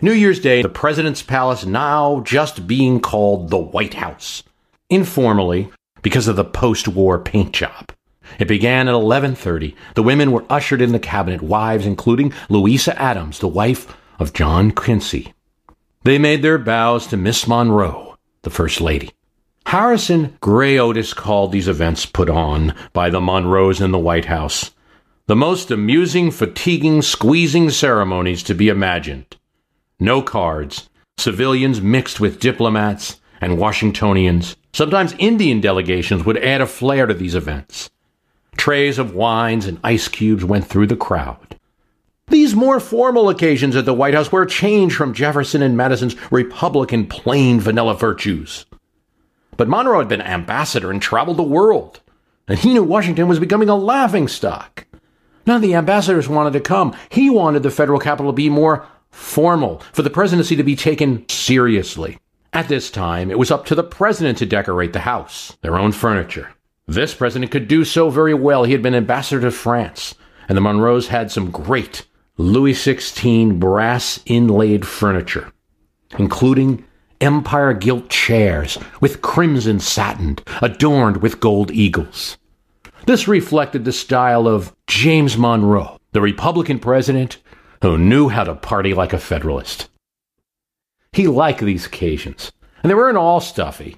New Year's Day, the President's Palace now just being called the White House. Informally, because of the post-war paint job. It began at 11:30. The women were ushered in the cabinet, wives including Louisa Adams, the wife of John Quincy. They made their bows to Miss Monroe, the First Lady. Harrison Gray Otis called these events put on by the Monroes in the White House the most amusing, fatiguing, squeezing ceremonies to be imagined. No cards, civilians mixed with diplomats and Washingtonians. Sometimes Indian delegations would add a flair to these events. Trays of wines and ice cubes went through the crowd. These more formal occasions at the White House were a change from Jefferson and Madison's Republican plain vanilla virtues. But Monroe had been ambassador and traveled the world, and he knew Washington was becoming a laughing stock. None of the ambassadors wanted to come. He wanted the federal capital to be more formal, for the presidency to be taken seriously. At this time, it was up to the president to decorate the house, their own furniture. This president could do so very well. He had been ambassador to France, and the Monroes had some great Louis XVI brass inlaid furniture, including empire gilt chairs with crimson satin adorned with gold eagles. This reflected the style of James Monroe, the Republican president who knew how to party like a Federalist. He liked these occasions, and they weren't all stuffy.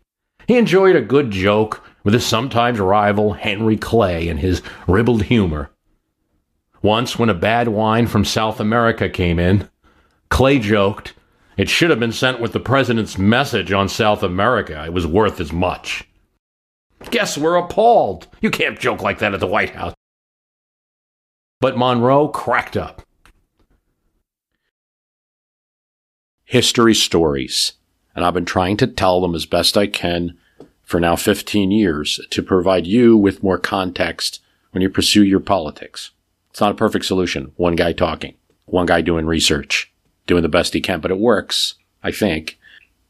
He enjoyed a good joke with his sometimes rival Henry Clay and his ribald humor. Once, when a bad wine from South America came in, Clay joked, It should have been sent with the president's message on South America. It was worth as much. Guess we're appalled. You can't joke like that at the White House. But Monroe cracked up. History stories. And I've been trying to tell them as best I can for now 15 years to provide you with more context when you pursue your politics. It's not a perfect solution. One guy talking, one guy doing research, doing the best he can, but it works, I think.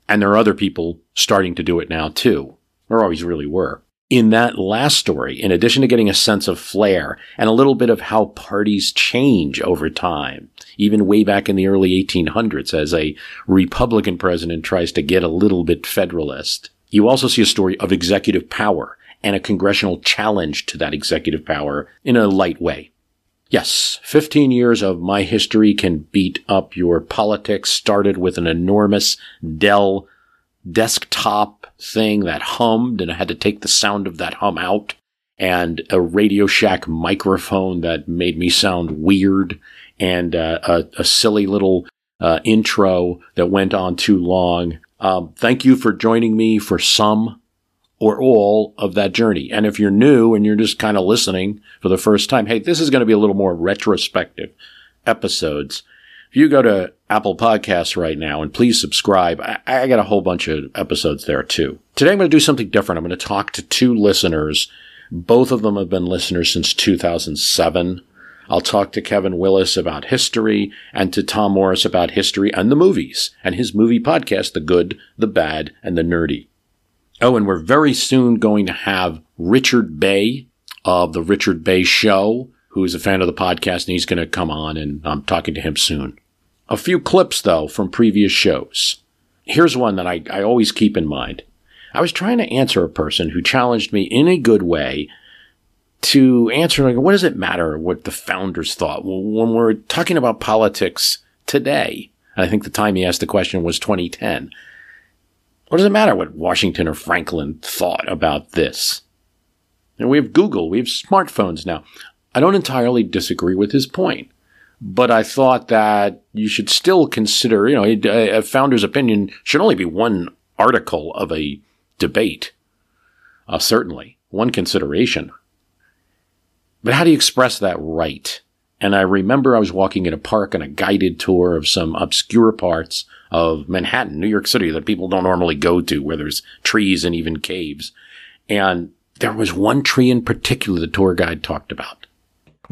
And there are other people starting to do it now too. There always really were in that last story, in addition to getting a sense of flair and a little bit of how parties change over time, even way back in the early 1800s as a Republican president tries to get a little bit federalist, you also see a story of executive power and a congressional challenge to that executive power in a light way. Yes, 15 years of my history can beat up your politics started with an enormous Dell desktop thing that hummed and I had to take the sound of that hum out and a Radio Shack microphone that made me sound weird and uh, a, a, silly little uh, intro that went on too long. Um, thank you for joining me for some or all of that journey. And if you're new and you're just kind of listening for the first time, hey, this is going to be a little more retrospective episodes. If you go to Apple Podcasts right now and please subscribe, I, I got a whole bunch of episodes there too. Today I'm going to do something different. I'm going to talk to two listeners. Both of them have been listeners since 2007. I'll talk to Kevin Willis about history and to Tom Morris about history and the movies and his movie podcast, The Good, the Bad, and the Nerdy. Oh, and we're very soon going to have Richard Bey of The Richard Bey Show, who is a fan of the podcast, and he's going to come on, and I'm talking to him soon. A few clips, though, from previous shows. Here's one that I, I always keep in mind. I was trying to answer a person who challenged me in a good way to answer, like, what does it matter what the founders thought when we're talking about politics today? I think the time he asked the question was 2010. What does it matter what Washington or Franklin thought about this? And we have Google, we have smartphones now. I don't entirely disagree with his point but I thought that you should still consider, you know, a, a founder's opinion should only be one article of a debate. Uh, certainly, one consideration. But how do you express that right? And I remember I was walking in a park on a guided tour of some obscure parts of Manhattan, New York City that people don't normally go to where there's trees and even caves. And there was one tree in particular the tour guide talked about.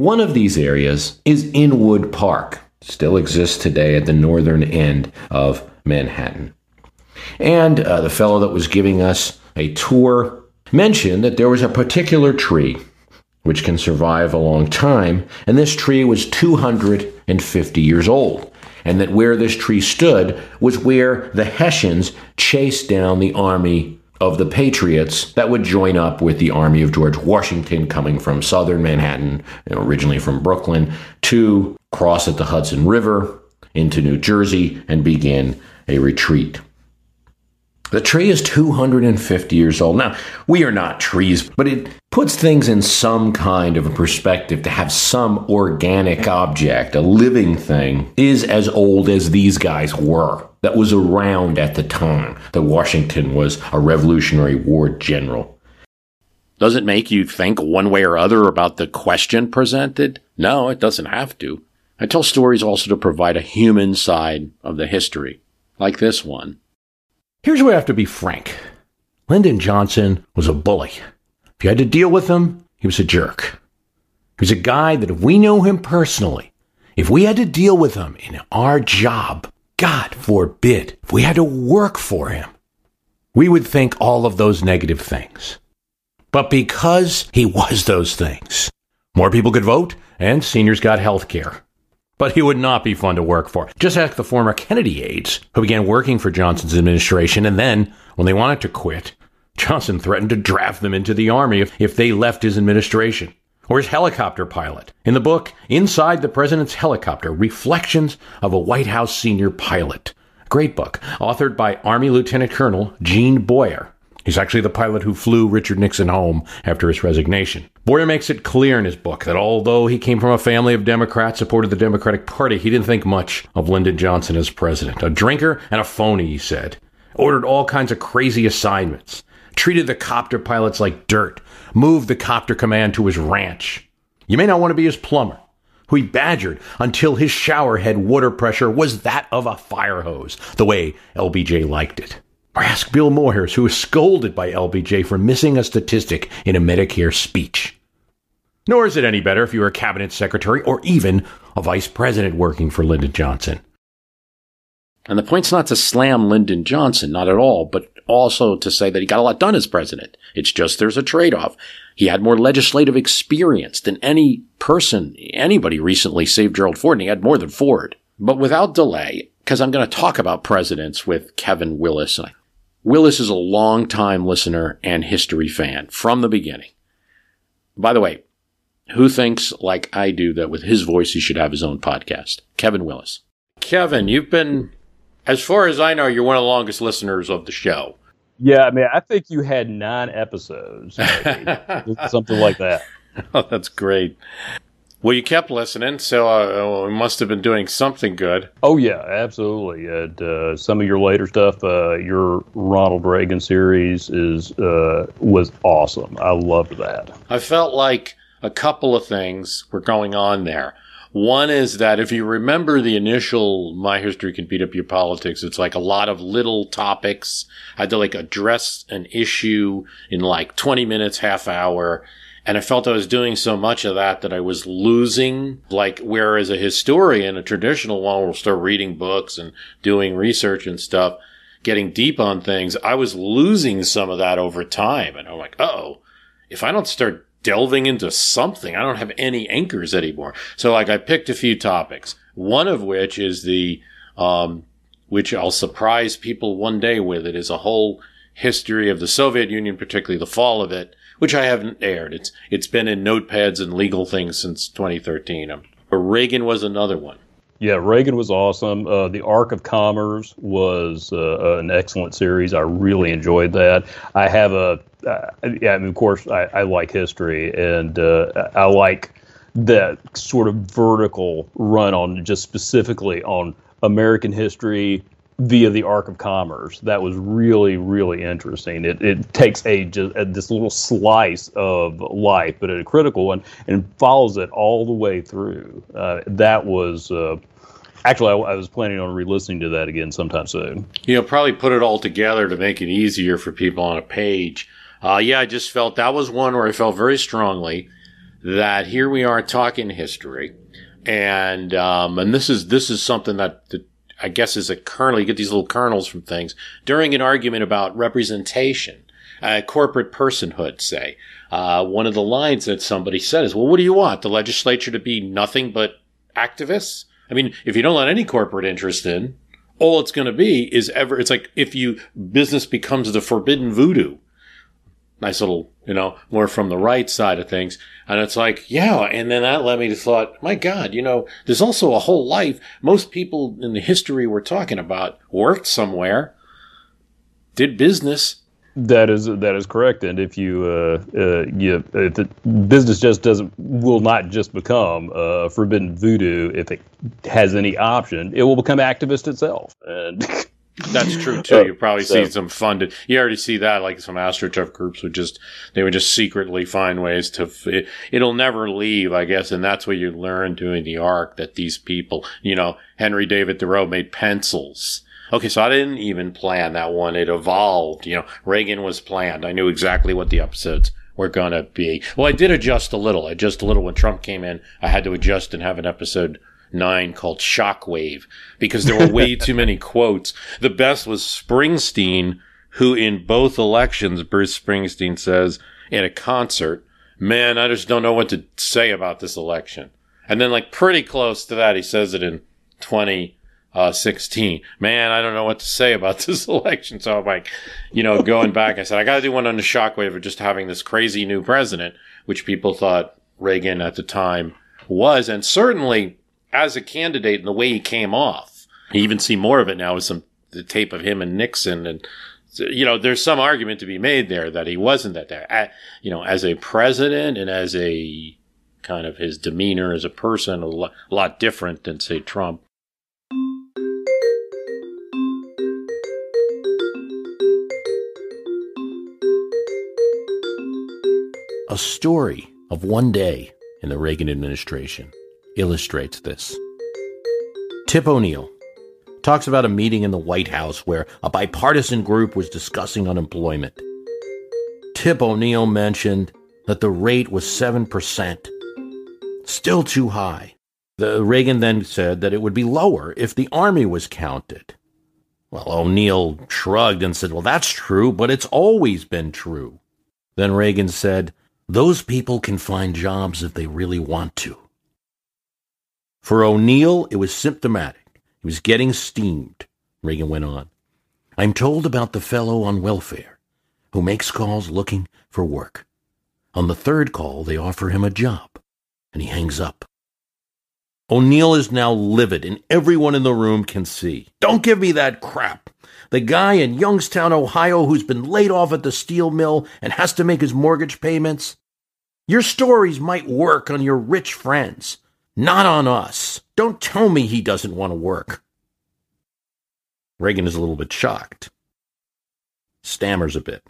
One of these areas is Inwood Park. Still exists today at the northern end of Manhattan. And uh, the fellow that was giving us a tour mentioned that there was a particular tree which can survive a long time, and this tree was 250 years old. And that where this tree stood was where the Hessians chased down the army of the Patriots that would join up with the army of George Washington coming from southern Manhattan, you know, originally from Brooklyn, to cross at the Hudson River into New Jersey and begin a retreat. The tree is 250 years old. Now, we are not trees, but it puts things in some kind of a perspective to have some organic object, a living thing, is as old as these guys were, that was around at the time that Washington was a Revolutionary War general. Does it make you think one way or other about the question presented? No, it doesn't have to. I tell stories also to provide a human side of the history, like this one. Here's where I have to be frank Lyndon Johnson was a bully. If you had to deal with him, he was a jerk. He was a guy that if we know him personally, if we had to deal with him in our job, God forbid, if we had to work for him, we would think all of those negative things. But because he was those things, more people could vote and seniors got health care but he would not be fun to work for. Just ask the former Kennedy aides who began working for Johnson's administration, and then, when they wanted to quit, Johnson threatened to draft them into the army if, if they left his administration. Or his helicopter pilot. In the book, Inside the President's Helicopter Reflections of a White House Senior Pilot. Great book, authored by Army Lieutenant Colonel Gene Boyer. He's actually the pilot who flew Richard Nixon home after his resignation. Boyer makes it clear in his book that although he came from a family of Democrats, supported the Democratic Party, he didn't think much of Lyndon Johnson as president. A drinker and a phony, he said. Ordered all kinds of crazy assignments. Treated the copter pilots like dirt. Moved the copter command to his ranch. You may not want to be his plumber, who he badgered until his shower head water pressure was that of a fire hose, the way LBJ liked it. Or ask Bill Moyers, who was scolded by LBJ for missing a statistic in a Medicare speech. Nor is it any better if you were a cabinet secretary or even a vice president working for Lyndon Johnson. And the point's not to slam Lyndon Johnson, not at all, but also to say that he got a lot done as president. It's just there's a trade off. He had more legislative experience than any person, anybody recently, save Gerald Ford, and he had more than Ford. But without delay, because I'm going to talk about presidents with Kevin Willis, Willis is a long-time listener and history fan from the beginning. By the way, who thinks like I do that with his voice he should have his own podcast? Kevin Willis. Kevin, you've been, as far as I know, you're one of the longest listeners of the show. Yeah, I mean, I think you had nine episodes, something like that. Oh, that's great. Well, you kept listening, so uh, we must have been doing something good. Oh yeah, absolutely. And, uh, some of your later stuff, uh, your Ronald Reagan series is uh, was awesome. I loved that. I felt like a couple of things were going on there. One is that if you remember the initial My History Can Beat Up Your Politics, it's like a lot of little topics. I had to like address an issue in like 20 minutes, half hour and I felt I was doing so much of that that I was losing, like, whereas a historian, a traditional one will start reading books and doing research and stuff, getting deep on things. I was losing some of that over time. And I'm like, oh, if I don't start delving into something, I don't have any anchors anymore. So like I picked a few topics, one of which is the, um, which I'll surprise people one day with. It is a whole history of the Soviet Union, particularly the fall of it which I haven't aired. It's it's been in notepads and legal things since 2013. Um, but Reagan was another one. Yeah, Reagan was awesome. Uh, the Arc of Commerce was uh, an excellent series. I really enjoyed that. I have a, uh, yeah, I mean, of course, I, I like history, and uh, I like that sort of vertical run on just specifically on American history via the Arc of Commerce. That was really, really interesting. It, it takes a, just, a, this little slice of life, but a critical one, and follows it all the way through. Uh, that was. Uh, actually, I, I, was planning on re-listening to that again sometime soon. You know, probably put it all together to make it easier for people on a page. Uh, yeah, I just felt that was one where I felt very strongly that here we are talking history, and um, and this is this is something that, that I guess is a kernel. You get these little kernels from things during an argument about representation, uh, corporate personhood. Say uh, one of the lines that somebody said is, "Well, what do you want? The legislature to be nothing but activists?" I mean, if you don't let any corporate interest in, all it's going to be is ever. It's like if you business becomes the forbidden voodoo nice little, you know, more from the right side of things. And it's like, yeah. And then that led me to thought, my God, you know, there's also a whole life. Most people in the history we're talking about worked somewhere, did business. That is that is correct, and if you uh, uh, you if the business just doesn't will not just become uh, forbidden voodoo if it has any option, it will become activist itself. And That's true too. You probably so, see some funded. You already see that, like some astroturf groups would just they would just secretly find ways to. It, it'll never leave, I guess, and that's what you learn doing the arc that these people, you know, Henry David Thoreau made pencils. Okay, so I didn't even plan that one. It evolved. You know, Reagan was planned. I knew exactly what the episodes were gonna be. Well, I did adjust a little. I just a little when Trump came in. I had to adjust and have an episode nine called Shockwave because there were way too many quotes. The best was Springsteen, who in both elections, Bruce Springsteen says in a concert, man, I just don't know what to say about this election. And then like pretty close to that, he says it in Uh, 2016. Man, I don't know what to say about this election. So I'm like, you know, going back, I said, I got to do one on the shockwave of just having this crazy new president, which people thought Reagan at the time was. And certainly as a candidate and the way he came off. You even see more of it now with some the tape of him and Nixon and you know there's some argument to be made there that he wasn't that there you know as a president and as a kind of his demeanor as a person a lot different than say Trump. A story of one day in the Reagan administration illustrates this. Tip O'Neill talks about a meeting in the White House where a bipartisan group was discussing unemployment. Tip O'Neill mentioned that the rate was 7%, still too high. The, Reagan then said that it would be lower if the Army was counted. Well, O'Neill shrugged and said, Well, that's true, but it's always been true. Then Reagan said, Those people can find jobs if they really want to. For O'Neill, it was symptomatic. He was getting steamed, Reagan went on. I'm told about the fellow on welfare who makes calls looking for work. On the third call, they offer him a job, and he hangs up. O'Neill is now livid, and everyone in the room can see. Don't give me that crap. The guy in Youngstown, Ohio, who's been laid off at the steel mill and has to make his mortgage payments. Your stories might work on your rich friends, not on us. Don't tell me he doesn't want to work. Reagan is a little bit shocked, stammers a bit.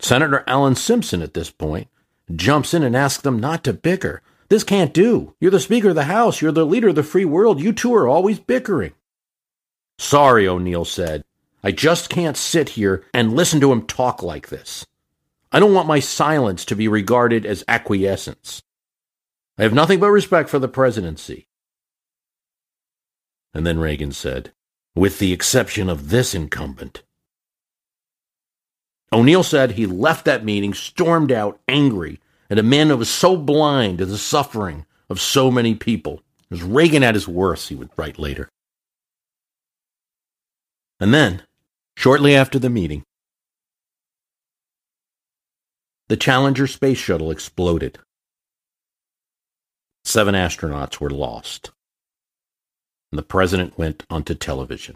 Senator Alan Simpson, at this point, jumps in and asks them not to bicker. This can't do. You're the Speaker of the House. You're the leader of the free world. You two are always bickering. Sorry, O'Neill said. I just can't sit here and listen to him talk like this. I don't want my silence to be regarded as acquiescence. I have nothing but respect for the presidency. And then Reagan said, with the exception of this incumbent. O'Neill said he left that meeting stormed out, angry, at a man who was so blind to the suffering of so many people. It was Reagan at his worst, he would write later. And then, shortly after the meeting, the Challenger space shuttle exploded. Seven astronauts were lost. And the president went onto television.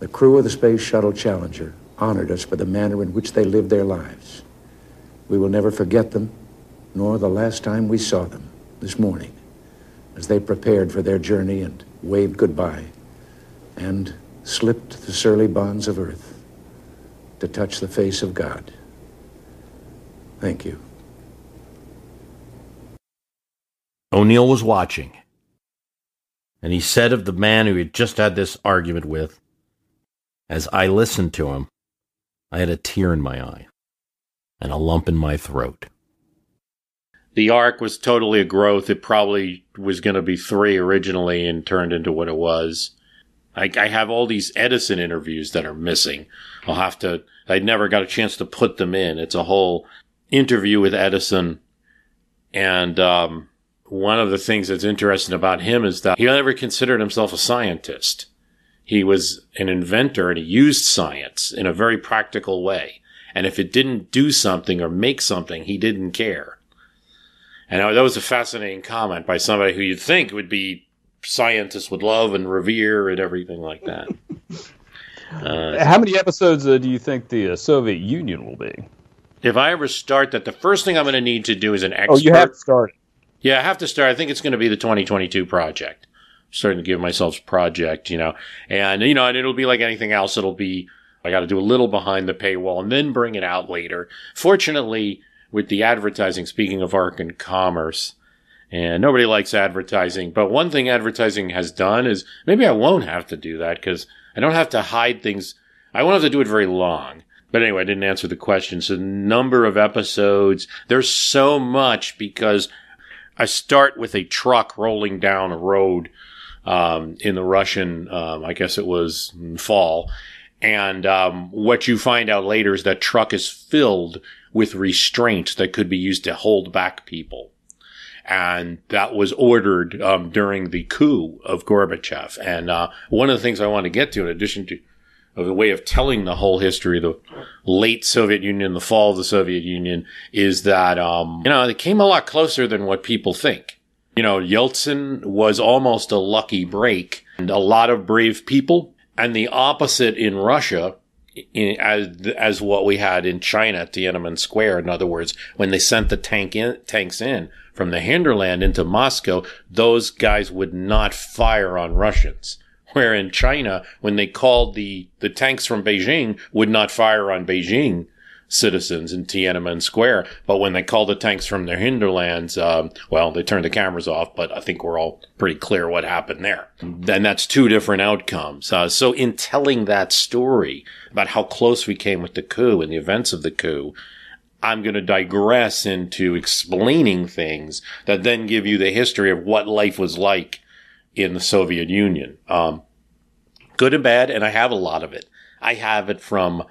The crew of the Space Shuttle Challenger honored us for the manner in which they lived their lives. We will never forget them, nor the last time we saw them this morning as they prepared for their journey and waved goodbye and slipped the surly bonds of earth to touch the face of God. Thank you. O'Neill was watching. And he said of the man who he had just had this argument with, as I listened to him, I had a tear in my eye and a lump in my throat. The arc was totally a growth. It probably was going to be three originally and turned into what it was. I, I have all these Edison interviews that are missing. I'll have to, I never got a chance to put them in. It's a whole interview with Edison. And, um, one of the things that's interesting about him is that he never considered himself a scientist. He was an inventor and he used science in a very practical way. And if it didn't do something or make something, he didn't care. And that was a fascinating comment by somebody who you'd think would be scientists would love and revere and everything like that. Uh, How many episodes uh, do you think the uh, Soviet Union will be? If I ever start that, the first thing I'm going to need to do is an expert. Oh, you have to start. Yeah, I have to start. I think it's going to be the 2022 project. I'm starting to give myself a project, you know, and you know, and it'll be like anything else. It'll be I got to do a little behind the paywall and then bring it out later. Fortunately, with the advertising, speaking of art and commerce, and nobody likes advertising, but one thing advertising has done is maybe I won't have to do that because I don't have to hide things. I won't have to do it very long. But anyway, I didn't answer the question. So number of episodes, there's so much because I start with a truck rolling down a road um, in the Russian, um, I guess it was fall. And um, what you find out later is that truck is filled with restraints that could be used to hold back people. And that was ordered um, during the coup of Gorbachev. And uh, one of the things I want to get to, in addition to of the way of telling the whole history of the late Soviet Union, the fall of the Soviet Union, is that, um, you know, it came a lot closer than what people think. You know, Yeltsin was almost a lucky break and a lot of brave people. And the opposite in Russia, in, as, as what we had in China at Tiananmen Square. In other words, when they sent the tank in, tanks in from the hinterland into Moscow, those guys would not fire on Russians. Where in China, when they called the, the tanks from Beijing, would not fire on Beijing citizens in Tiananmen Square. But when they called the tanks from their hinterlands, um, well, they turned the cameras off, but I think we're all pretty clear what happened there. And that's two different outcomes. Uh, so in telling that story about how close we came with the coup and the events of the coup, I'm going to digress into explaining things that then give you the history of what life was like in the Soviet Union. Um, good and bad, and I have a lot of it. I have it from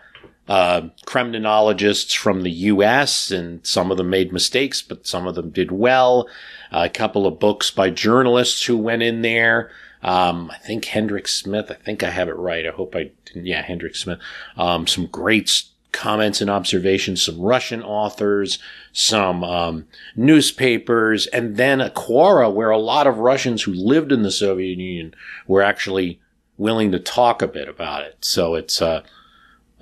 uh, Kremlinologists from the U.S., and some of them made mistakes, but some of them did well. Uh, a couple of books by journalists who went in there. Um, I think Hedrick Smith. I think I have it right. I hope I didn't. Yeah, Hedrick Smith. Um, some great comments and observations. Some Russian authors, some um, newspapers, and then a Quora, where a lot of Russians who lived in the Soviet Union were actually willing to talk a bit about it. So it's uh,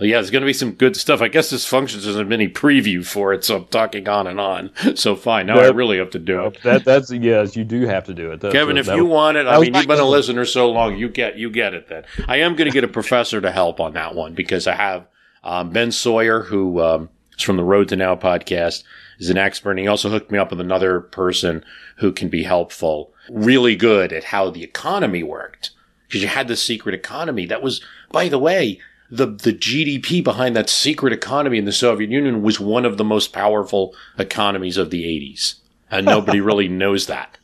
yeah, there's going to be some good stuff. I guess this functions as a mini preview for it, so I'm talking on and on. So fine, now that, I really have to do it. That, that's yes, you do have to do it. That's, Kevin, if you was, want it, I mean, you've been a listener so long, you get you get it. Then I am going to get a professor to help on that one because I have um, Ben Sawyer, who um, is from the Road to Now podcast, is an expert, and he also hooked me up with another person who can be helpful, really good at how the economy worked because you had the secret economy that was, by the way the the GDP behind that secret economy in the Soviet Union was one of the most powerful economies of the 80s. And nobody really knows that.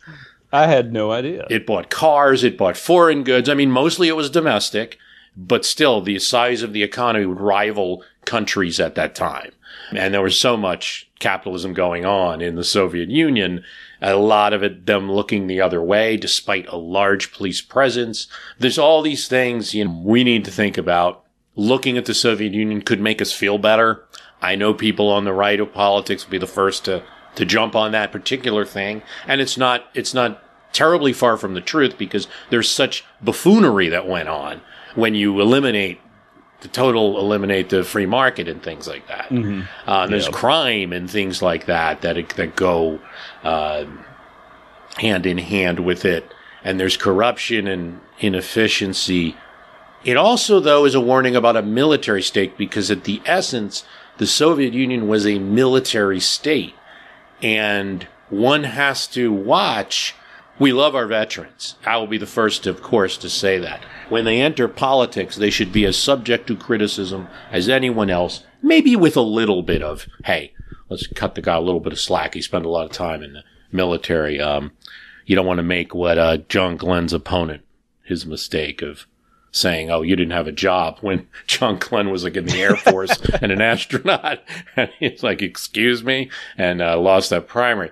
I had no idea. It bought cars, it bought foreign goods. I mean, mostly it was domestic, but still the size of the economy would rival countries at that time. And there was so much capitalism going on in the Soviet Union, a lot of it them looking the other way despite a large police presence. There's all these things you know, we need to think about looking at the Soviet Union could make us feel better. I know people on the right of politics will be the first to, to jump on that particular thing. And it's not, it's not terribly far from the truth because there's such buffoonery that went on when you eliminate the total eliminate the free market and things like that. Mm-hmm. Uh, there's crime and things like that that that go uh, hand in hand with it, and there's corruption and inefficiency It also, though, is a warning about a military state because at the essence, the Soviet Union was a military state. And one has to watch. We love our veterans. I will be the first, of course, to say that. When they enter politics, they should be as subject to criticism as anyone else, maybe with a little bit of, hey, let's cut the guy a little bit of slack. He spent a lot of time in the military. Um, you don't want to make what uh, John Glenn's opponent, his mistake of saying, "Oh, you didn't have a job," when John Glenn was like in the Air Force and an astronaut, and he's like, "Excuse me," and uh, lost that primary.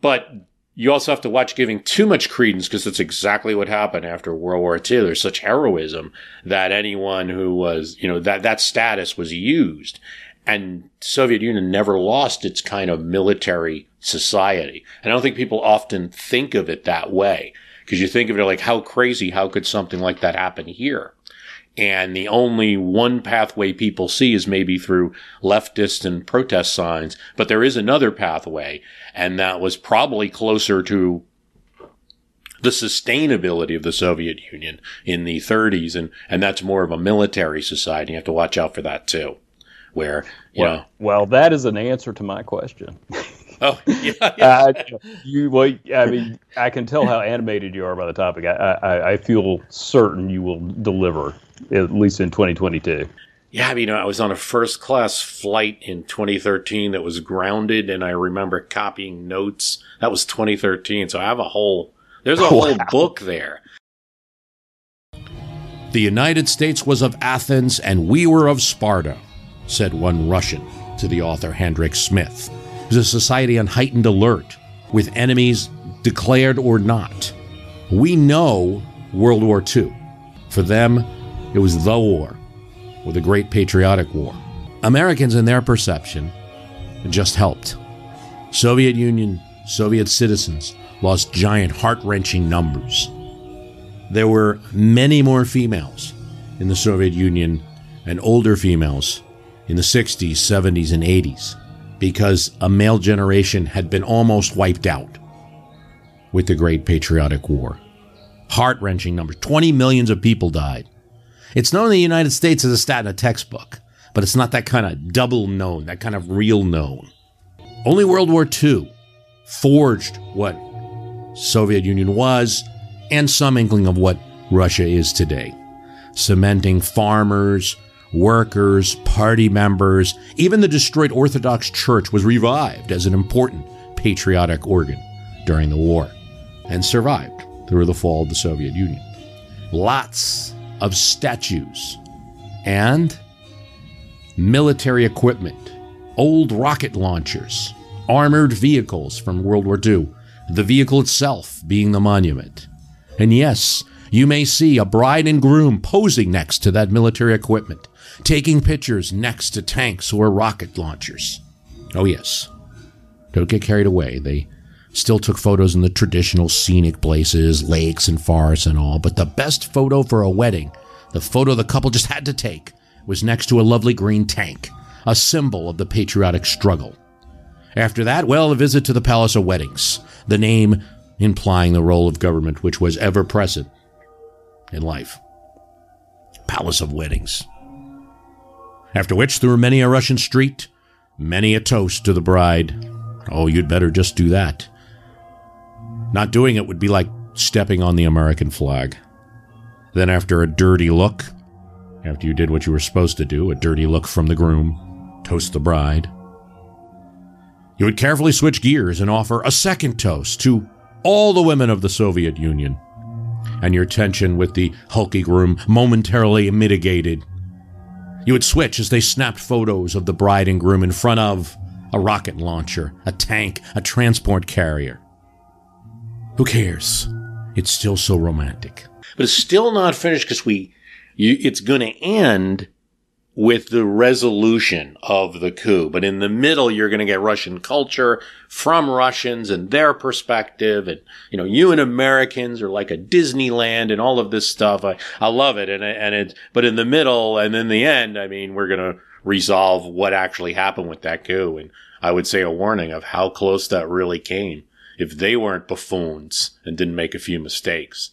But you also have to watch giving too much credence because that's exactly what happened after World War II. There's such heroism that anyone who was, you know, that that status was used, and Soviet Union never lost its kind of military society. And I don't think people often think of it that way because you think of it like, how crazy, how could something like that happen here? And the only one pathway people see is maybe through leftist and protest signs. But there is another pathway, and that was probably closer to the sustainability of the Soviet Union in the 30s. And, and that's more of a military society. You have to watch out for that too. Where, you well, know. Well, that is an answer to my question. Oh, yeah. yeah. uh, you, well, I mean, I can tell how animated you are by the topic. I, I, I feel certain you will deliver, at least in 2022. Yeah, I mean, I was on a first class flight in 2013 that was grounded, and I remember copying notes. That was 2013, so I have a whole, there's a wow. whole book there. The United States was of Athens, and we were of Sparta, said one Russian to the author Hedrick Smith. A society on heightened alert, with enemies declared or not. We know World War II. For them, it was the war, or the Great Patriotic War. Americans, in their perception, just helped. Soviet Union, Soviet citizens lost giant, heart wrenching numbers. There were many more females in the Soviet Union and older females in the 60s, 70s, and 80s because a male generation had been almost wiped out with the Great Patriotic War. Heart wrenching numbers 20 millions of people died. It's known in the United States as a stat in a textbook, but it's not that kind of double known, that kind of real known. Only World War II forged what Soviet Union was and some inkling of what Russia is today, cementing farmers, workers, party members, even the destroyed Orthodox Church was revived as an important patriotic organ during the war and survived through the fall of the Soviet Union. Lots of statues and military equipment, old rocket launchers, armored vehicles from World War II, the vehicle itself being the monument. And yes, you may see a bride and groom posing next to that military equipment, taking pictures next to tanks or rocket launchers. Oh, yes. Don't get carried away. They still took photos in the traditional scenic places, lakes and forests and all, but the best photo for a wedding, the photo the couple just had to take, was next to a lovely green tank, a symbol of the patriotic struggle. After that, well, a visit to the Palace of Weddings, the name implying the role of government which was ever present in life. Palace of Weddings. After which, through many a Russian street, many a toast to the bride. Oh, you'd better just do that. Not doing it would be like stepping on the American flag. Then, after a dirty look, after you did what you were supposed to do, a dirty look from the groom, toast the bride, you would carefully switch gears and offer a second toast to all the women of the Soviet Union. And your tension with the hulky groom momentarily mitigated you would switch as they snapped photos of the bride and groom in front of a rocket launcher, a tank, a transport carrier. Who cares? It's still so romantic. But it's still not finished because we, you, it's going to end with the resolution of the coup. But in the middle, you're going to get Russian culture from Russians and their perspective. And, you know, you and Americans are like a Disneyland and all of this stuff. I, I love it. And, and it, but in the middle and in the end, I mean, we're going to resolve what actually happened with that coup. And I would say a warning of how close that really came if they weren't buffoons and didn't make a few mistakes.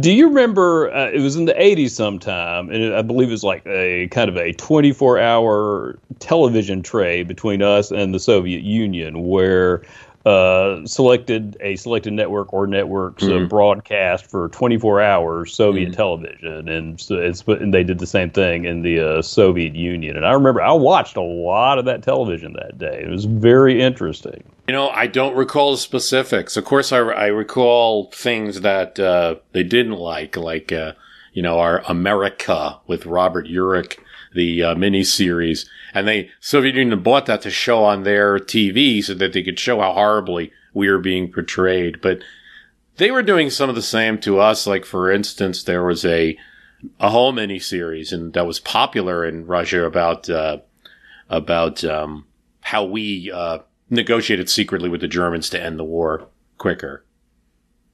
Do you remember? Uh, it was in the '80s sometime, and I believe it was like a kind of a 24-hour television tray between us and the Soviet Union, where uh, selected a selected network or networks mm-hmm. uh, broadcast for 24 hours Soviet mm-hmm. television, and so it's and they did the same thing in the uh, Soviet Union. And I remember I watched a lot of that television that day. It was very interesting. You know, I don't recall the specifics. Of course, I, I recall things that uh, they didn't like, like uh, you know our Amerika with Robert Urich the uh, miniseries, and they Soviet Union bought that to show on their TV so that they could show how horribly we were being portrayed. But they were doing some of the same to us. Like for instance, there was a a whole mini series and that was popular in Russia about uh, about um, how we uh, negotiated secretly with the Germans to end the war quicker.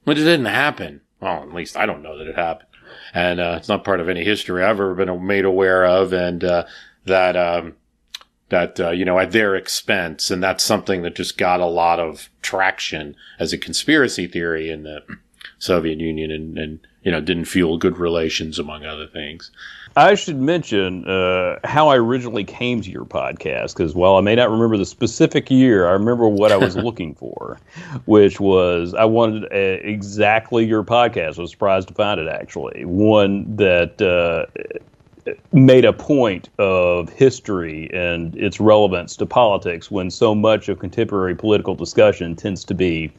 But it didn't happen. Well, at least I don't know that it happened and uh, it's not part of any history I've ever been made aware of, and uh, that um, that uh, you know at their expense, and that's something that just got a lot of traction as a conspiracy theory in the Soviet Union, and, and you know didn't fuel good relations among other things. I should mention uh, how I originally came to your podcast because while I may not remember the specific year, I remember what I was looking for, which was I wanted a, uh, exactly your podcast. I was surprised to find it actually one that uh, made a point of history and its relevance to politics when so much of contemporary political discussion tends to be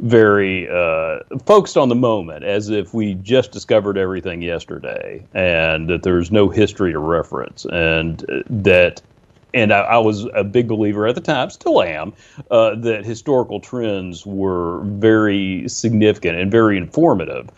very uh, focused on the moment, as if we just discovered everything yesterday, and that there's no history to reference, and that. And I, I was a big believer at the time, still am, uh, that historical trends were very significant and very informative.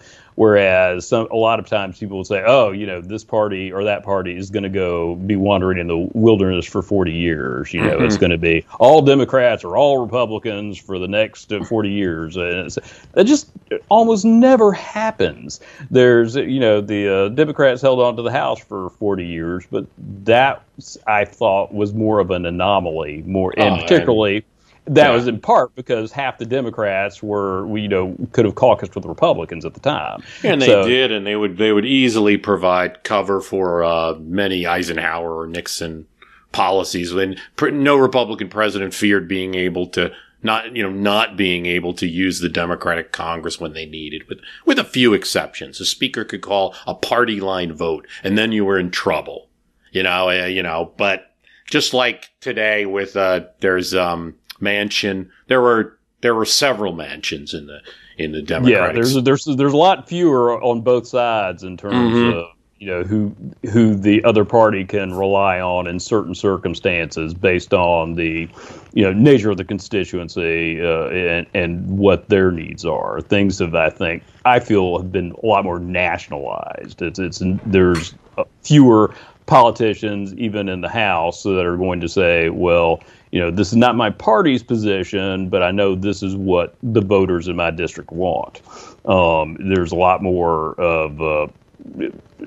Whereas some, a lot of times people will say, oh, you know, this party or that party is going to go be wandering in the wilderness for 40 years. You know, mm-hmm. it's going to be all Democrats or all Republicans for the next 40 years. And that just almost never happens. There's, you know, the uh, Democrats held on to the House for 40 years, but that I thought was more of an anomaly, more, and oh, particularly. And- that yeah. was in part because half the Democrats were, you know, could have caucused with the Republicans at the time. And they so, did, and they would they would easily provide cover for uh, many Eisenhower or Nixon policies. When no Republican president feared being able to not you know not being able to use the Democratic Congress when they needed, with with a few exceptions. A speaker could call a party line vote, and then you were in trouble. You know, uh, you know, but just like today with uh, there's um Manchin. There were there were several Manchins in the in the Democratic. Yeah, there's there's there's a lot fewer on both sides in terms mm-hmm. of you know who who the other party can rely on in certain circumstances based on the you know nature of the constituency uh, and and what their needs are. Things have I think I feel have been a lot more nationalized. It's it's there's fewer politicians even in the House that are going to say, well, you know, this is not my party's position, but I know this is what the voters in my district want. Um, there's a lot more of uh,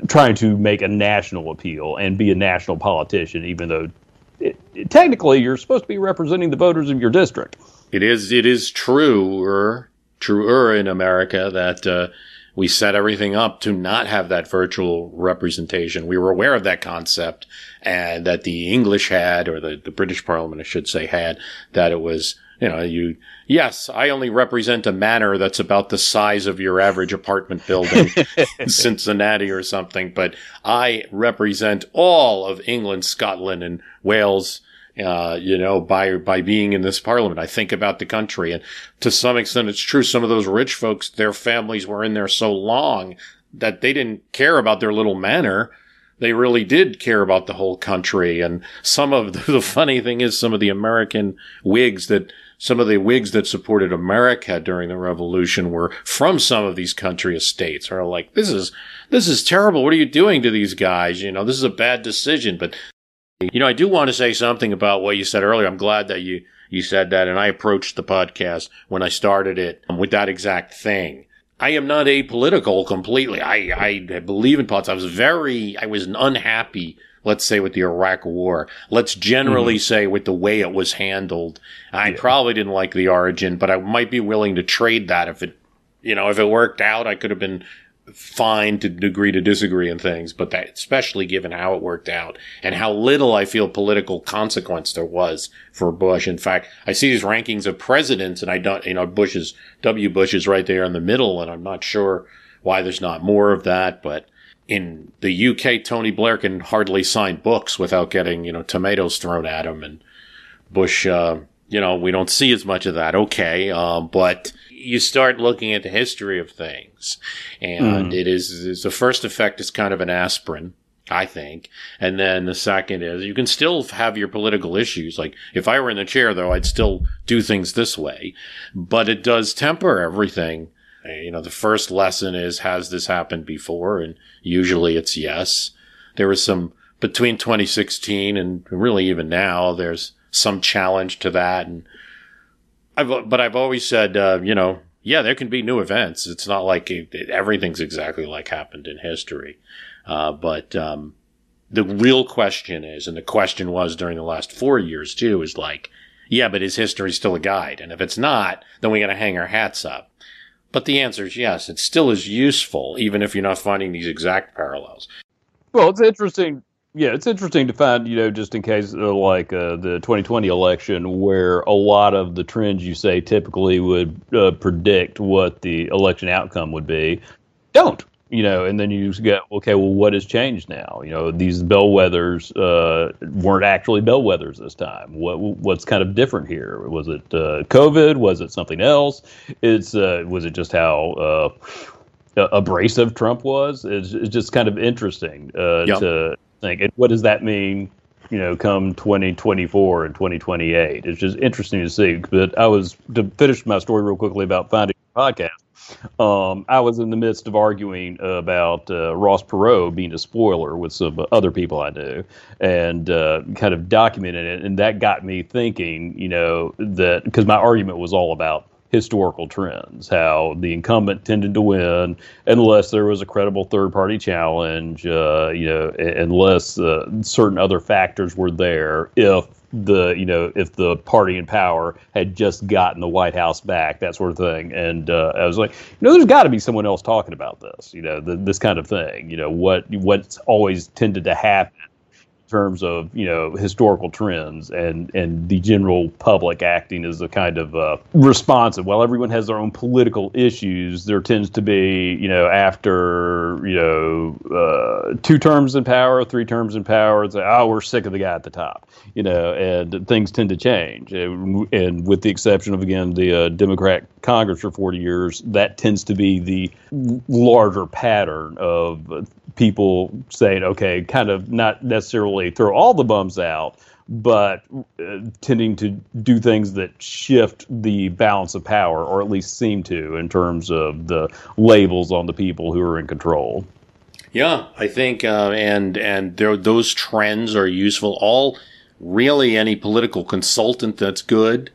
trying to make a national appeal and be a national politician, even though it, it, technically you're supposed to be representing the voters of your district. It is. It is truer, truer in America that. Uh, we set everything up to not have that virtual representation. We were aware of that concept and that the English had, or the, the British Parliament, I should say, had, that it was, you know, you, yes, I only represent a manor that's about the size of your average apartment building in Cincinnati or something, but I represent all of England, Scotland, and Wales uh, you know, by by being in this parliament. I think about the country, and to some extent, it's true. Some of those rich folks, their families were in there so long that they didn't care about their little manor. they really did care about the whole country. And some of the, the funny thing is some of the American Whigs that some of the Whigs that supported America during the revolution were from some of these country estates are like, this is, this is terrible. What are you doing to these guys? You know, this is a bad decision. But, you know, I do want to say something about what you said earlier. I'm glad that you, you said that. And I approached the podcast when I started it with that exact thing. I am not apolitical completely. I, I believe in politics. I was very, I was unhappy let's say with the Iraq war. Let's generally mm-hmm. say with the way it was handled. I yeah. probably didn't like the origin, but I might be willing to trade that if it, you know, if it worked out, I could have been fine to agree to disagree in things, but that, especially given how it worked out and how little I feel political consequence there was for Bush. In fact, I see these rankings of presidents and I don't, you know, Bush is, W. Bush is right there in the middle and I'm not sure why there's not more of that, but in the UK, Tony Blair can hardly sign books without getting, you know, tomatoes thrown at him. And Bush, uh, you know, we don't see as much of that. Okay. Um, but you start looking at the history of things and mm. it is, is, the first effect is kind of an aspirin. I think. And then the second is you can still have your political issues. Like if I were in the chair though, I'd still do things this way, but it does temper everything you know, the first lesson is, has this happened before? And usually it's yes. There was some between 2016 and really even now, there's some challenge to that. And I've, but I've always said, uh, you know, yeah, there can be new events. It's not like it, it, everything's exactly like happened in history. Uh, but, um, the real question is, and the question was during the last four years too, is like, yeah, but is history still a guide? And if it's not, then we got to hang our hats up. But the answer is yes. It still is useful, even if you're not finding these exact parallels. Well, it's interesting. Yeah, it's interesting to find, you know, just in case uh, like uh, the 2020 election, where a lot of the trends you say typically would uh, predict what the election outcome would be, don't you know, and then you get, okay, well, what has changed now? You know, these bellwethers uh, weren't actually bellwethers this time. What what's kind of different here? Was it uh, COVID? Was it something else? It's uh, was it just how uh, abrasive Trump was? It's, it's, just kind of interesting uh, yep. to think. And what does that mean? You know, come 2024 and 2028. It's just interesting to see. But I was to finish my story real quickly about finding podcast um, I was in the midst of arguing about uh, Ross Perot being a spoiler with some other people I knew, and uh, kind of documenting it, and that got me thinking. You know that because my argument was all about historical trends, how the incumbent tended to win unless there was a credible third party challenge, uh, you know, unless uh, certain other factors were there. If the you know if the party in power had just gotten the White House back, that sort of thing. And uh, I was like, you know, there's got to be someone else talking about this, you know, the, this kind of thing. You know, what what's always tended to happen terms of you know historical trends and and the general public acting as a kind of uh, responsive. While everyone has their own political issues, there tends to be you know after you know uh, two terms in power, three terms in power, it's like oh we're sick of the guy at the top, you know, and things tend to change. And, with the exception of again the uh, Democrat Congress for 40 years, that tends to be the larger pattern of people saying, okay, kind of not necessarily throw all the bums out, but uh, tending to do things that shift the balance of power, or at least seem to, in terms of the labels on the people who are in control. Yeah, I think, uh, and and there, those trends are useful. All really, any political consultant that's good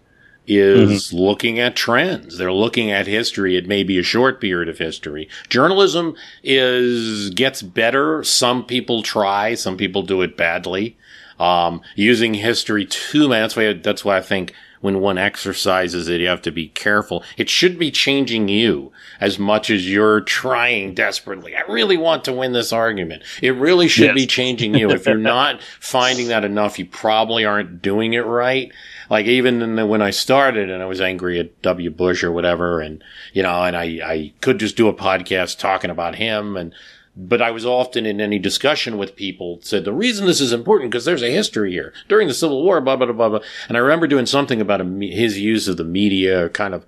is mm-hmm. looking at trends. They're looking at history. It may be a short period of history. Journalism is, gets better. Some people try. Some people do it badly. Um, using history too much. That's why, that's why I think when one exercises it, you have to be careful. It should be changing you as much as you're trying desperately. I really want to win this argument. It really should yes. be changing you. if you're not finding that enough, you probably aren't doing it right. Like even the, when I started and I was angry at W. Bush or whatever, and you know, and I, I could just do a podcast talking about him and but I was often in any discussion with people said the reason this is important because there's a history here during the Civil War, blah blah blah blah. And I remember doing something about his use of the media, kind of,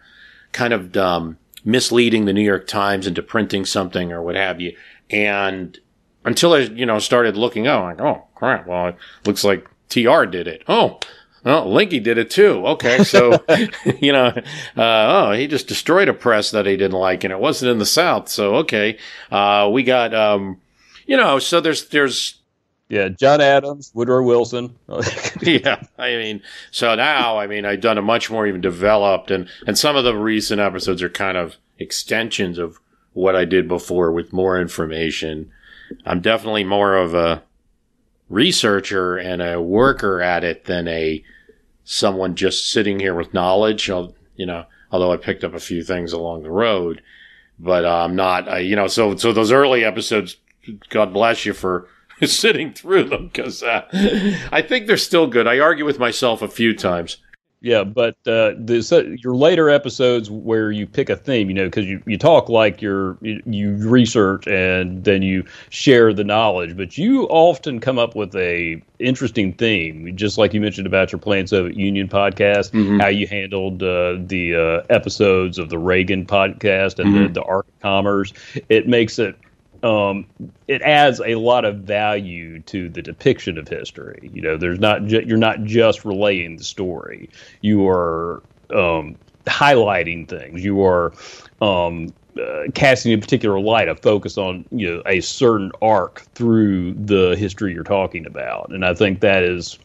kind of um, misleading the New York Times into printing something or what have you. And until I, you know, started looking up, like, oh crap, well, it looks like TR did it. Oh, Oh, Linky did it too. Okay, so you know, uh, oh, he just destroyed a press that he didn't like, and it wasn't in the South. So okay, uh, we got, um, you know, so there's there's yeah, John Adams, Woodrow Wilson. yeah, I mean, so now I mean I've done a much more even developed, and and some of the recent episodes are kind of extensions of what I did before with more information. I'm definitely more of a researcher and a worker at it than a someone just sitting here with knowledge. You know, although I picked up a few things along the road, but I'm not. Uh, you know, so so those early episodes, God bless you for sitting through them because uh, I think they're still good. I argue with myself a few times. Yeah, but uh, the, your later episodes where you pick a theme, you know, because you, you talk like you're you, you, research and then you share the knowledge, but you often come up with a interesting theme, just like you mentioned about your Plan Soviet Union podcast, mm-hmm. how you handled uh, the uh, episodes of the Reagan podcast and mm-hmm. the, the Arc of Commerce. It makes it um, it adds a lot of value to the depiction of history. You know, there's not ju- you're not just relaying the story. You are um, highlighting things. You are um, uh, casting a particular light, a focus on you know a certain arc through the history you're talking about, and I think that is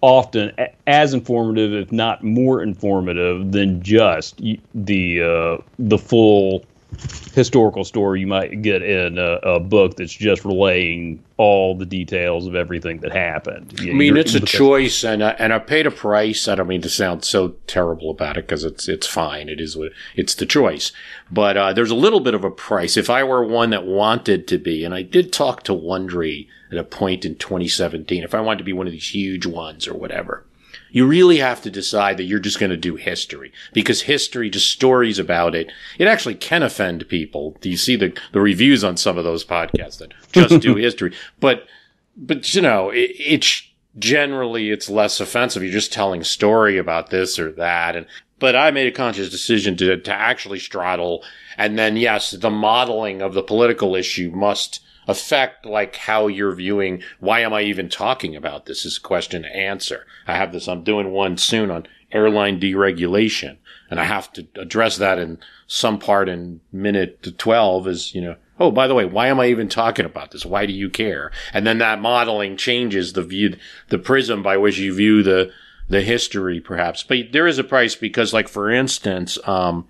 often as informative, if not more informative, than just the uh, the full historical story you might get in a, a, book that's just relaying all the details of everything that happened. You, I mean, it's a choice, and I, and I paid a price. I don't mean to sound so terrible about it because it's it's fine. It is what it's the choice, but uh, there's a little bit of a price. If I were one that wanted to be, and I did talk to Wondery at a point in 2017, if I wanted to be one of these huge ones or whatever you really have to decide that you're just going to do history because history, just stories about it, it actually can offend people. Do you see the, the reviews on some of those podcasts that just do history? But, but you know, it, it's generally, it's less offensive. You're just telling a story about this or that. And, but I made a conscious decision to, to actually straddle. And then, yes, the modeling of the political issue must, affect like how you're viewing why am I even talking about this is a question to answer. I have this I'm doing one soon on airline deregulation and I have to address that in some part in minute 12 is, you know, oh, by the way, why am I even talking about this? Why do you care? And then that modeling changes the view, the prism by which you view the, the history perhaps. But there is a price because like, for instance, um,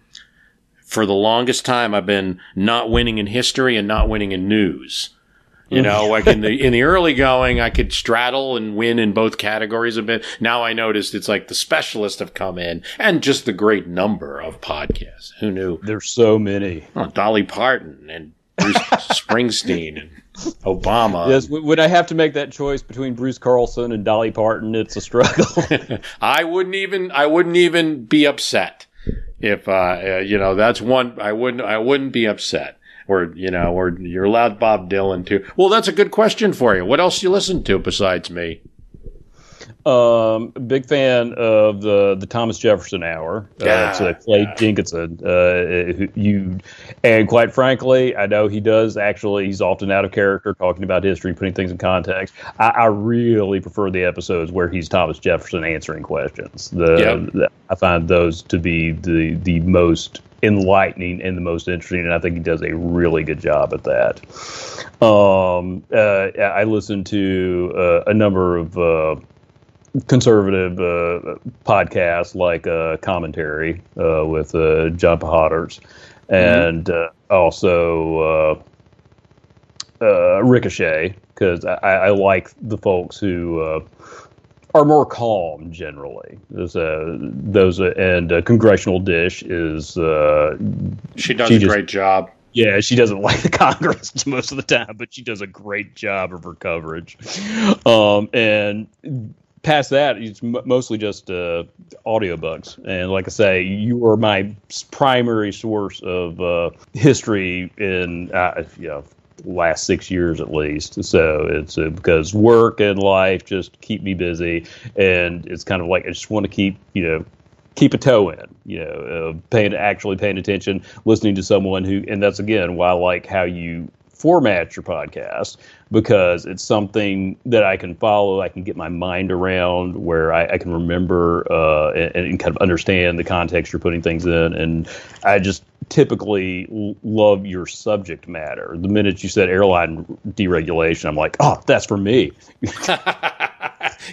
for the longest time, I've been not winning in history and not winning in news. You mm. know, like in the in the early going, I could straddle and win in both categories a bit. Now I noticed it's like the specialists have come in, and just the great number of podcasts. Who knew? There's so many. Oh, Dolly Parton and Bruce Springsteen and Obama. Yes, when I have to make that choice between Bruce Carlson and Dolly Parton, it's a struggle. I wouldn't even I wouldn't even be upset if uh, uh, you know that's one I wouldn't I wouldn't be upset or you know or you're allowed Bob Dylan too. Well, that's a good question for you. What else you listen to besides me? Um, big fan of the the Thomas Jefferson Hour. Uh, yeah, so Clay yeah. Jenkinson. Uh, you and quite frankly, I know he does actually. He's often out of character, talking about history, putting things in context. I, I really prefer the episodes where he's Thomas Jefferson answering questions. The, yep. the I find those to be the the most enlightening and the most interesting, and I think he does a really good job at that. Um, uh, I listened to uh, a number of uh, conservative uh, podcasts like uh, Commentary uh, with uh, John Podhoretz and mm-hmm. Uh, also uh, Ricochet because I, I, like the folks who are more calm generally. Those, those and Congressional Dish is she does she a just, great job. Yeah, she doesn't like the Congress most of the time, but she does a great job of her coverage. Um, and past that, it's mostly just uh, audiobooks. And like I say, you are my primary source of uh, history in, uh, you know, last six years at least. So it's uh, because work and life just keep me busy, and it's kind of like I just want to keep you know keep a toe in, you know, uh, paying actually paying attention, listening to someone who, and that's again why I like how you format your podcast because it's something that I can follow, I can get my mind around, where I, I can remember uh, and, and, kind of understand the context you're putting things in. And I just typically l- love your subject matter. The minute you said airline deregulation, I'm like, oh, that's for me.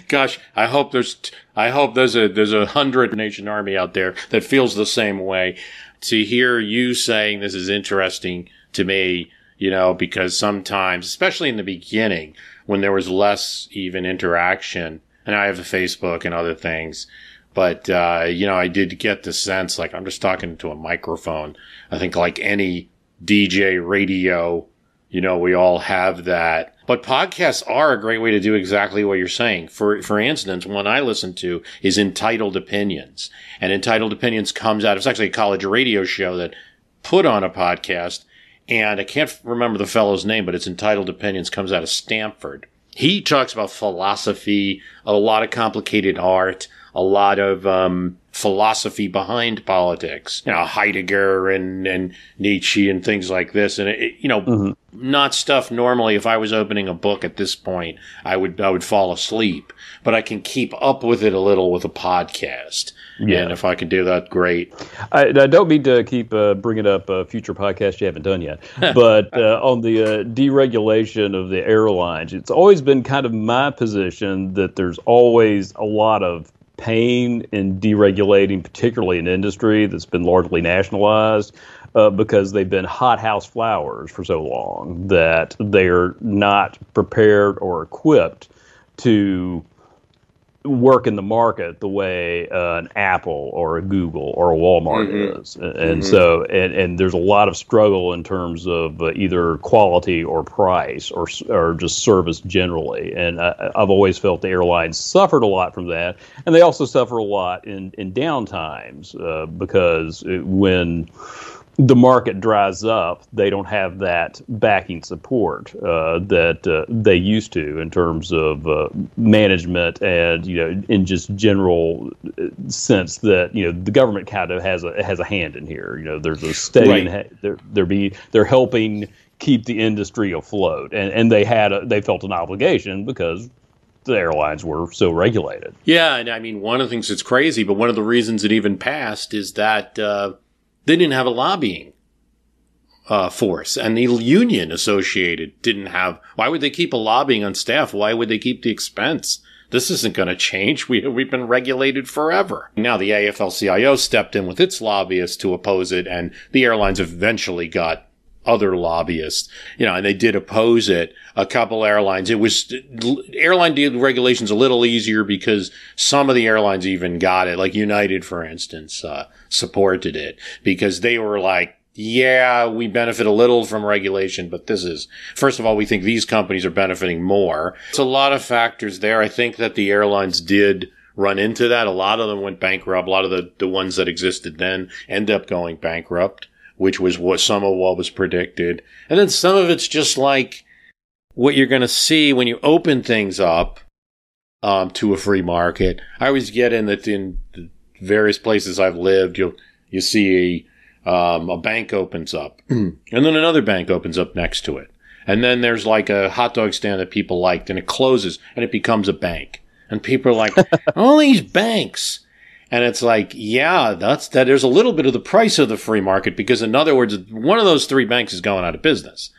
Gosh, I hope there's I hope there's a there's a hundred nation army out there that feels the same way. To hear you saying this is interesting to me, you know, because sometimes, especially in the beginning, when there was less even interaction, and I have a Facebook and other things, but uh, you know, I did get the sense like I'm just talking to a microphone. I think like any DJ radio, you know, we all have that but podcasts are a great way to do exactly what you're saying. For for instance, one I listen to is Entitled Opinions, and Entitled Opinions comes out. It's actually a college radio show that put on a podcast, and I can't remember the fellow's name, but it's Entitled Opinions. Comes out of Stanford. He talks about philosophy, a lot of complicated art, a lot of um, philosophy behind politics. You know, Heidegger and, and Nietzsche and things like this. And it, you know, mm-hmm. not stuff normally. If I was opening a book at this point, I would I would fall asleep. But I can keep up with it a little with a podcast. Yeah. And if I can do that, great. I, I don't mean to keep uh, bringing up a future podcast you haven't done yet, but uh, on the uh, deregulation of the airlines, it's always been kind of my position that there's always a lot of pain in deregulating, particularly an industry that's been largely nationalized. Uh, because they've been hothouse flowers for so long that they're not prepared or equipped to work in the market the way uh, an Apple or a Google or a Walmart mm-hmm. is, and, mm-hmm. so and, and there's a lot of struggle in terms of uh, either quality or price or or just service generally. And I, I've always felt the airlines suffered a lot from that, and they also suffer a lot in in downtimes uh, because it, when the market dries up, they don't have that backing support uh, that uh, they used to in terms of uh, management and you know in just general uh, sense that you know the government kind of has a has a hand in here. You know, there's a stake. Right. they're they're be they're helping keep the industry afloat, and and they had a, they felt an obligation because the airlines were so regulated. Yeah, and I mean one of the things that's crazy, but one of the reasons it even passed is that uh, they didn't have a lobbying uh, force, and the union associated didn't have. Why would they keep a lobbying on staff? Why would they keep the expense? This isn't going to change. We, we've been regulated forever. Now the AFL-CIO stepped in with its lobbyists to oppose it, and the airlines eventually got other lobbyists, you know, and they did oppose it. A couple airlines, it was airline regulations a little easier because some of the airlines even got it, like United, for instance, uh, supported it because they were like, yeah, we benefit a little from regulation, but this is, first of all, we think these companies are benefiting more. It's a lot of factors there. I think that the airlines did run into that. A lot of them went bankrupt. A lot of the, the ones that existed then end up going bankrupt which was what some of what was predicted. And then some of it's just like what you're going to see when you open things up um, to a free market. I always get in that in various places I've lived, you'll you see a, um, a bank opens up, and then another bank opens up next to it, and then there's like a hot dog stand that people liked, and it closes, and it becomes a bank, and people are like, all these banks. And it's like, yeah, that's that. There's a little bit of the price of the free market because, in other words, one of those three banks is going out of business.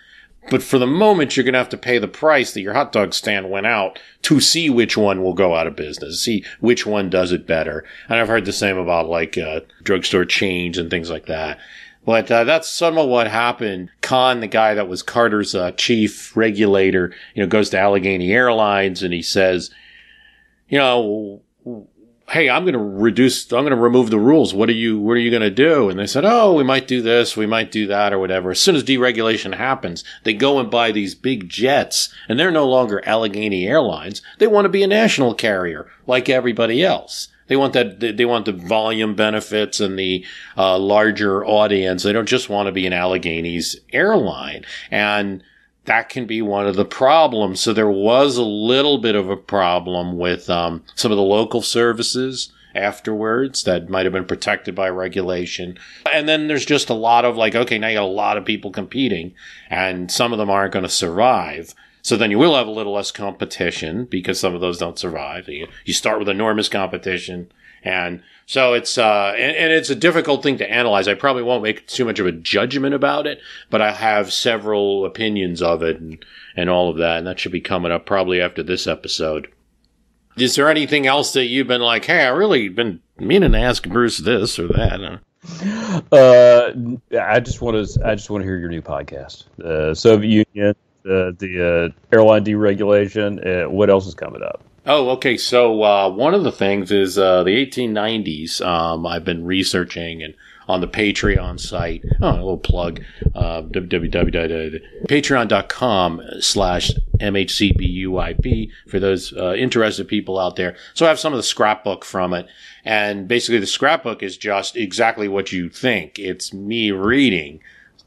But for the moment, you're going to have to pay the price that your hot dog stand went out to see which one will go out of business, see which one does it better. And I've heard the same about like uh, drugstore chains and things like that. But uh, that's some of what happened. Kahn, the guy that was Carter's uh, chief regulator, you know, goes to Allegheny Airlines and he says, you know, hey, I'm going to reduce, I'm going to remove the rules. What are you, what are you going to do? And they said, oh, we might do this, we might do that or whatever. As soon as deregulation happens, they go and buy these big jets and they're no longer Allegheny Airlines. They want to be a national carrier like everybody else. They want that, they want the volume benefits and the uh, larger audience. They don't just want to be an Allegheny's airline. And that can be one of the problems. So there was a little bit of a problem with um, some of the local services afterwards that might have been protected by regulation. And then there's just a lot of like, okay, now you got a lot of people competing and some of them aren't going to survive. So then you will have a little less competition because some of those don't survive. You, start with enormous competition. And so it's, uh, and, and, it's a difficult thing to analyze. I probably won't make too much of a judgment about it, but I have several opinions of it and, and all of that. And that should be coming up probably after this episode. Is there anything else that you've been like, hey, I really been meaning to ask Bruce this or that? Uh, I just want to, I just want to hear your new podcast, uh, Soviet Union, uh, the uh, airline deregulation. Uh, what else is coming up? Oh, okay. So uh, one of the things is uh, the 1890s. Um, I've been researching and on the Patreon site. Oh, a little plug. Uh, www.patreon.com slash MHCBUIP for those uh, interested people out there. So I have some of the scrapbook from it. And basically the scrapbook is just exactly what you think. It's me reading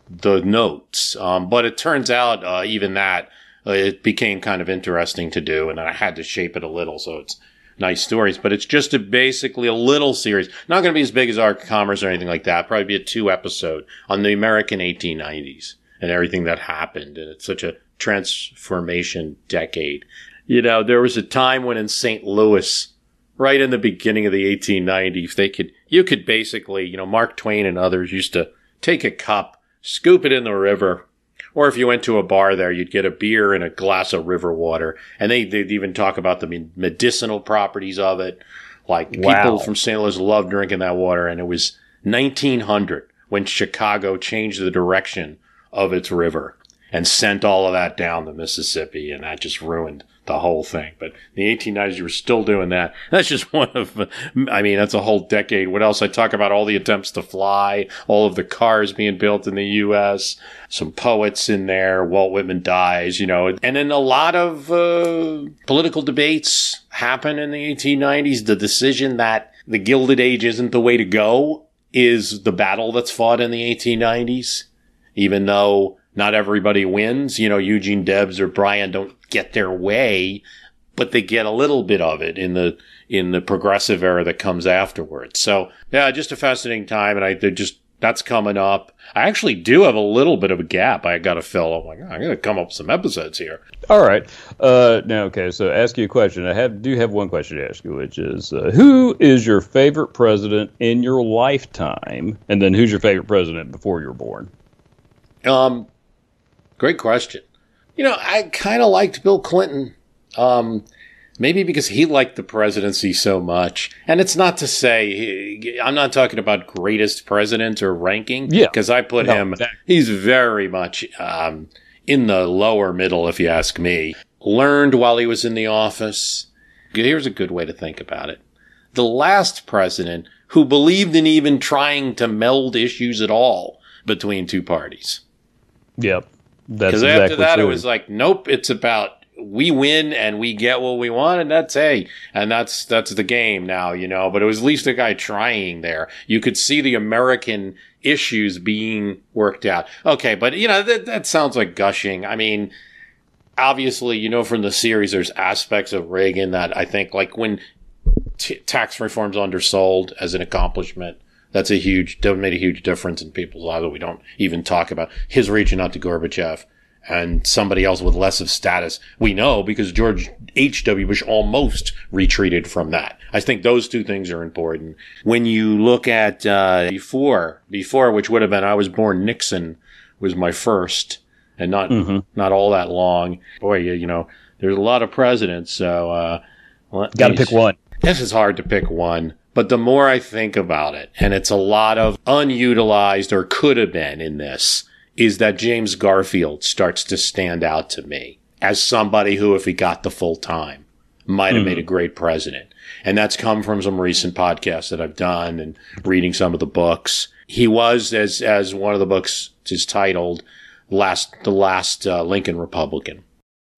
the notes. Um, but it turns out, uh, even that, Uh, it became kind of interesting to do, and I had to shape it a little so it's nice stories. But it's just a, basically a little series, not going to be as big as Arc Commerce or anything like that. Probably be a two episode on the American 1890s and everything that happened, and it's such a transformation decade. You know, there was a time when in St. Louis, right in the beginning of the 1890s, they could you could basically, you know, Mark Twain and others used to take a cup, scoop it in the river or if you went to a bar there, you'd get a beer and a glass of river water. And they, they'd even talk about the medicinal properties of it. Like wow. people from St. Louis loved drinking that water. And it was 1900 when Chicago changed the direction of its river and sent all of that down the Mississippi. And that just ruined the whole thing. But the 1890s, you were still doing that. That's just one of, I mean, that's a whole decade. What else? I talk about all the attempts to fly, all of the cars being built in the U.S., some poets in there. Walt Whitman dies, you know, and then a lot of uh, political debates happen in the 1890s. The decision that the Gilded Age isn't the way to go is the battle that's fought in the 1890s, even though not everybody wins. You know, Eugene Debs or Bryan don't get their way, but they get a little bit of it in the in the progressive era that comes afterwards. So yeah, just a fascinating time, and I just that's coming up. I actually do have a little bit of a gap I got to fill. I'm like, oh, I'm going to come up with some episodes here. All right. Uh, now, okay, so ask you a question. I have do have one question to ask you, which is, uh, who is your favorite president in your lifetime, and then who's your favorite president before you were born? Um, Great question. You know, I kind of liked Bill Clinton. Um, maybe because he liked the presidency so much. And it's not to say I'm not talking about greatest president or ranking. Yeah. Because I put no, him, exactly. he's very much um, in the lower middle, if you ask me. Learned while he was in the office. Here's a good way to think about it. The last president who believed in even trying to meld issues at all between two parties. Yep. Because exactly after that, true. it was like, nope, it's about we win and we get what we want, and that's hey, and that's that's the game now, you know. But it was at least a guy trying there. You could see the American issues being worked out. Okay, but you know that that sounds like gushing. I mean, obviously, you know from the series, there's aspects of Reagan that I think, like when t- tax reform's undersold as an accomplishment that's a huge, that made a huge difference in people's lives that we don't even talk about. His reaching out to Gorbachev and somebody else with less of status. We know because George H.W. Bush almost retreated from that. I think those two things are important. When you look at, uh, before, before, which would have been, I was born Nixon was my first and not, mm-hmm. not all that long. Boy, you, you know, there's a lot of presidents. So, uh, got to pick one. This is hard to pick one. But the more I think about it, and it's a lot of unutilized or could have been in this, is that James Garfield starts to stand out to me as somebody who, if he got the full time, might have mm-hmm. made a great president. And that's come from some recent podcasts that I've done and reading some of the books. He was, as, as one of the books is titled, last, the last uh, Lincoln Republican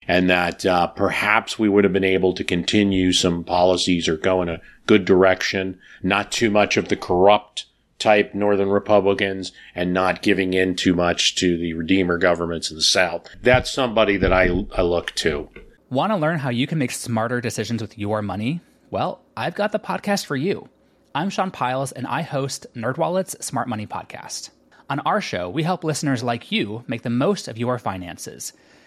and that uh, perhaps we would have been able to continue some policies or go in a good direction, not too much of the corrupt type Northern Republicans and not giving in too much to the Redeemer governments in the South. That's somebody that I, I look to. Want to learn how you can make smarter decisions with your money? Well, I've got the podcast for you. I'm Sean Pyles, and I host NerdWallet's Smart Money Podcast. On our show, we help listeners like you make the most of your finances.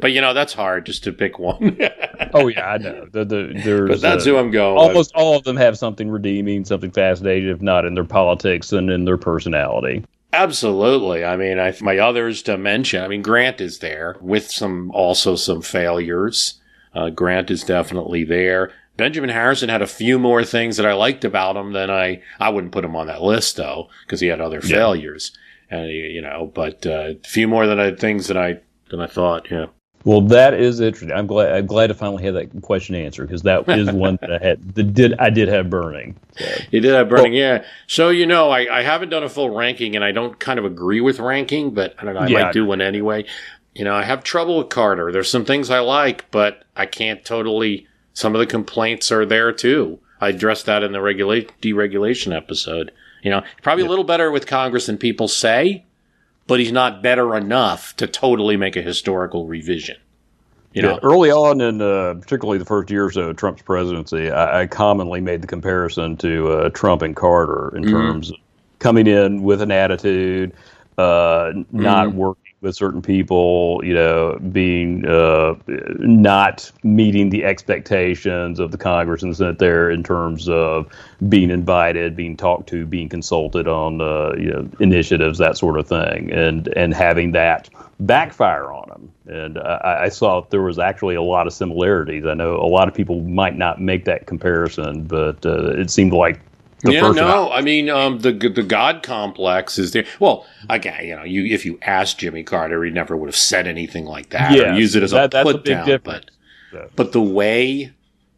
But you know that's hard just to pick one. oh yeah, I know. The, the, there's, but that's who I'm going. Almost with. all of them have something redeeming, something fascinating, if not in their politics and in their personality. Absolutely. I mean, I, my others to mention. I mean, Grant is there with some also some failures. Uh, Grant is definitely there. Benjamin Harrison had a few more things that I liked about him than I. I wouldn't put him on that list though because he had other yeah. failures, and you know, but uh, a few more than I things that I than I thought. Yeah. Well, that is interesting. I'm glad. I'm glad to finally have that question answered because that is one that I had. That did I did have burning. So. You did have burning, well, yeah. So you know, I, I haven't done a full ranking, and I don't kind of agree with ranking, but I don't know. I yeah, might do one anyway. You know, I have trouble with Carter. There's some things I like, but I can't totally. Some of the complaints are there too. I addressed that in the regulate deregulation episode. You know, probably yeah. a little better with Congress than people say, but he's not better enough to totally make a historical revision. You know, yeah, early on in uh, particularly the first year or so of Trump's presidency, I, I commonly made the comparison to uh, Trump and Carter in mm-hmm. terms of coming in with an attitude, uh, not mm-hmm. working with certain people, you know, being uh, not meeting the expectations of the Congress and the Senate there in terms of being invited, being talked to, being consulted on, uh, you know, initiatives, that sort of thing, and and having that backfire on them. And I, I saw there was actually a lot of similarities. I know a lot of people might not make that comparison, but uh, it seemed like yeah, no, I mean um, the the God complex is there. Well, again, you know, you if you asked Jimmy Carter, he never would have said anything like that yes, or use it as that, a put a down. Difference. But but the way,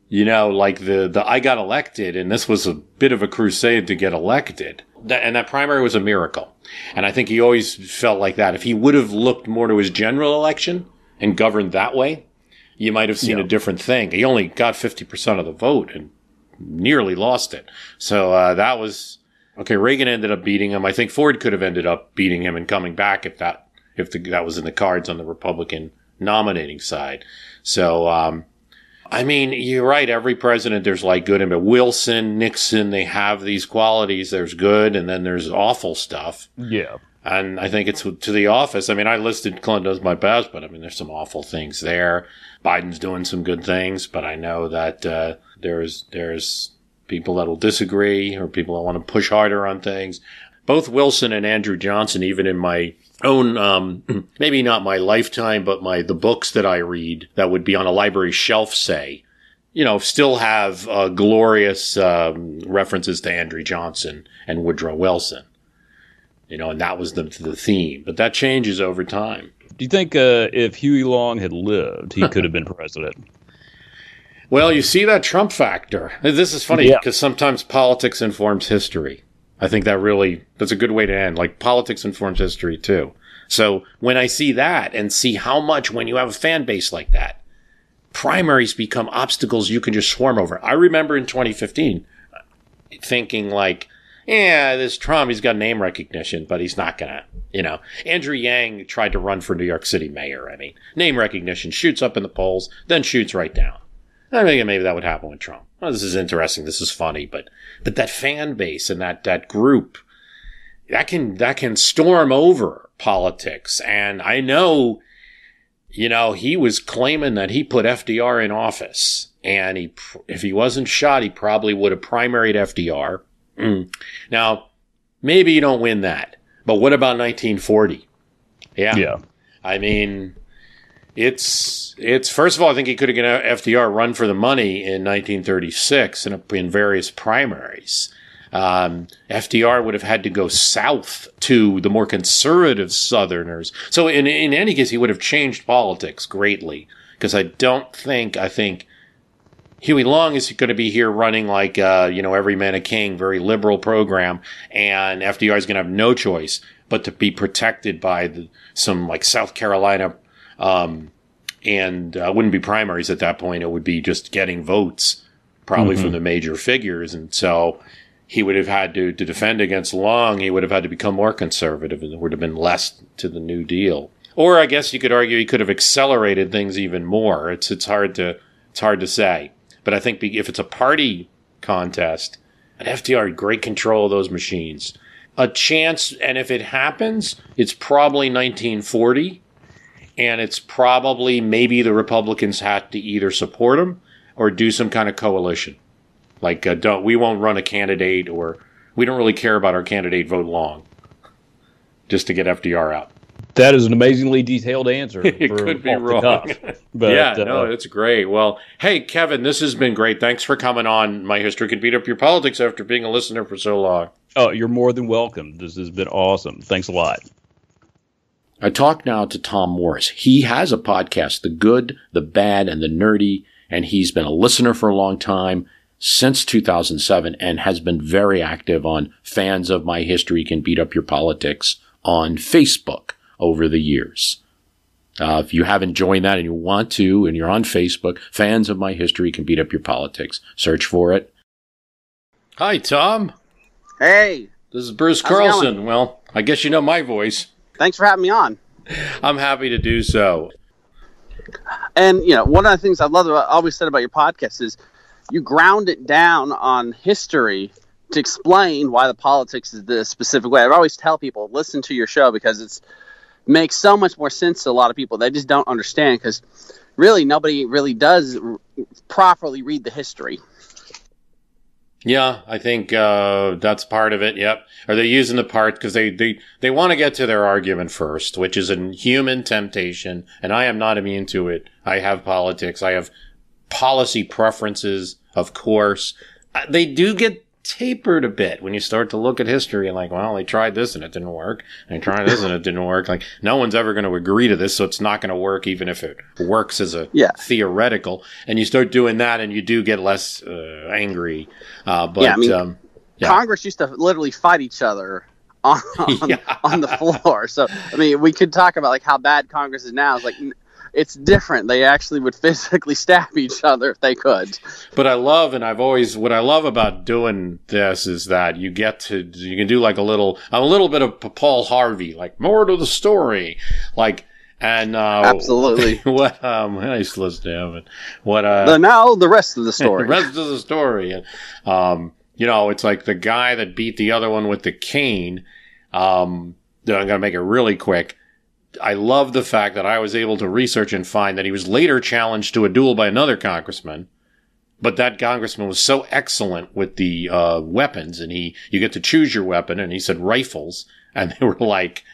you know, like the the I got elected, and this was a bit of a crusade to get elected, that, and that primary was a miracle. And I think he always felt like that. If he would have looked more to his general election and governed that way, you might have seen yeah. a different thing. He only got fifty percent of the vote, and nearly lost it. So uh, that was okay. Reagan ended up beating him. I think Ford could have ended up beating him and coming back if that if the, that was in the cards on the Republican nominating side. So um, I mean, you're right. Every president, there's like good and bad. Wilson, Nixon, they have these qualities. There's good, and then there's awful stuff. Yeah. And I think it's to the office. I mean, I listed Clinton as my best, but I mean, there's some awful things there. Biden's doing some good things, but I know that uh, there's there's people that will disagree or people that want to push harder on things. Both Wilson and Andrew Johnson, even in my own um, maybe not my lifetime, but my the books that I read that would be on a library shelf, say, you know, still have uh, glorious um, references to Andrew Johnson and Woodrow Wilson. You know, and that was the the theme. But that changes over time. Do you think uh, if Huey Long had lived, he could have been president? Well, you see that Trump factor. This is funny because yeah. sometimes politics informs history. I think that really that's a good way to end. Like politics informs history too. So when I see that and see how much when you have a fan base like that, primaries become obstacles you can just swarm over. I remember in 2015 thinking like, yeah, this Trump, he's got name recognition, but he's not gonna, you know. Andrew Yang tried to run for New York City mayor. I mean, name recognition shoots up in the polls, then shoots right down. I think maybe that would happen with Trump. Oh, this is interesting. This is funny, but but that fan base and that that group that can that can storm over politics. And I know, you know, he was claiming that he put FDR in office, and he if he wasn't shot, he probably would have primaried FDR. Mm. Now, maybe you don't win that, but what about 1940? Yeah, yeah. I mean, it's it's first of all, I think he could have given FDR run for the money in 1936 in, in various primaries. Um, FDR would have had to go south to the more conservative Southerners. So in in any case, he would have changed politics greatly because I don't think I think Huey Long is going to be here running like uh, you know every man a king, very liberal program, and FDR is going to have no choice but to be protected by the, some like South Carolina, um, and uh, wouldn't be primaries at that point. It would be just getting votes, probably mm-hmm. from the major figures, and so he would have had to to defend against Long. He would have had to become more conservative, and there would have been less to the New Deal. Or I guess you could argue he could have accelerated things even more. It's it's hard to it's hard to say. But I think if it's a party contest, an FDR had great control of those machines. A chance, and if it happens, it's probably 1940, and it's probably maybe the Republicans had to either support him or do some kind of coalition. Like, uh, don't we won't run a candidate, or we don't really care about our candidate vote long, just to get FDR out. That is an amazingly detailed answer. it could be wrong. But, yeah, uh, no, it's great. Well, hey, Kevin, this has been great. Thanks for coming on. My history can beat up your politics after being a listener for so long. Oh, you're more than welcome. This has been awesome. Thanks a lot. I talk now to Tom Morris. He has a podcast, The Good, the Bad, and the Nerdy, and he's been a listener for a long time since 2007 and has been very active on Fans of My History Can Beat Up Your Politics on Facebook over the years. Uh, if you haven't joined that and you want to, and you're on Facebook, fans of my history can beat up your politics. Search for it. Hi, Tom. Hey. This is Bruce Carlson. Well, I guess you know my voice. Thanks for having me on. I'm happy to do so. And, you know, one of the things I love about, always said about your podcast is you ground it down on history to explain why the politics is the specific way. I always tell people, listen to your show because it's makes so much more sense to a lot of people. They just don't understand because really nobody really does r- properly read the history. Yeah, I think uh, that's part of it. Yep. Are they using the part because they they they want to get to their argument first, which is a human temptation, and I am not immune to it. I have politics. I have policy preferences, of course. Uh, they do get tapered a bit when you start to look at history and like, well, they tried this and it didn't work. And they tried this and it didn't work. Like, no one's ever going to agree to this, so it's not going to work, even if it works as a yeah. theoretical. And you start doing that, and you do get less uh, angry. Uh, but yeah, I mean, um, yeah. Congress used to literally fight each other on on, yeah. on, the floor. So I mean, we could talk about like how bad Congress is now. It's like it's different. They actually would physically stab each other if they could. But I love, and I've always what I love about doing this is that you get to you can do like a little a little bit of Paul Harvey, like more to the story, like. And uh, absolutely, what um, I used to listen to him. And what uh, the, now the rest of the story. the rest of the story, and um, you know, it's like the guy that beat the other one with the cane. Um, I'm gonna make it really quick I love the fact that I was able to research and find that he was later challenged to a duel by another congressman. But that congressman was so excellent with the uh, weapons, and he you get to choose your weapon, and he said rifles, and they were like,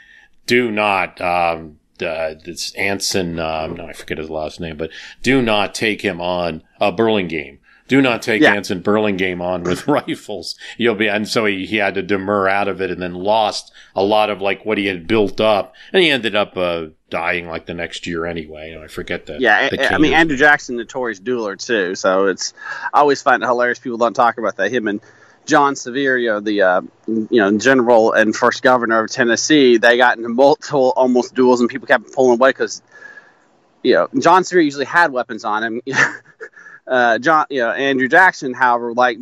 "Do not." Um, uh, this Anson, um, no, I forget his last name, but do not take him on a Burlingame do not take yeah. Anson Burlingame on with rifles. You'll be, and so he, he had to demur out of it and then lost a lot of like what he had built up. And he ended up, uh, dying like the next year anyway. I forget that. Yeah. The I mean, Andrew Jackson, notorious dueler too. So it's, I always find it hilarious. People don't talk about that. Him and John Sevier, the, uh, you know, general and first governor of Tennessee, they got into multiple almost duels and people kept pulling away because, you know, John Sevier usually had weapons on him. uh, John, you know, Andrew Jackson, however, like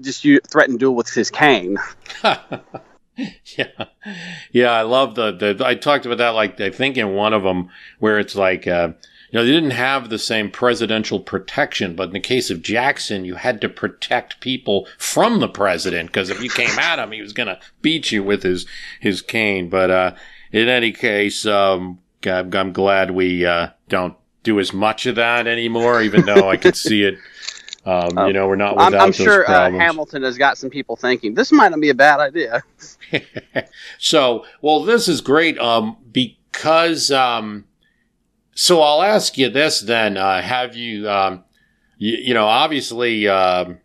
just you threatened duel with his cane. yeah, yeah, I love the, the. I talked about that, like I think in one of them where it's like, uh, you know, they didn't have the same presidential protection, but in the case of Jackson, you had to protect people from the president because if you came at him, he was going to beat you with his his cane. But uh, in any case, um, I'm, I'm glad we uh, don't do as much of that anymore, even though I could see it. Um, you know, we're not without I'm, I'm sure uh, Hamilton has got some people thinking this might not be a bad idea. so, well, this is great um, because um, So I'll ask you this then: uh, Have you, um, you, you know, obviously, um,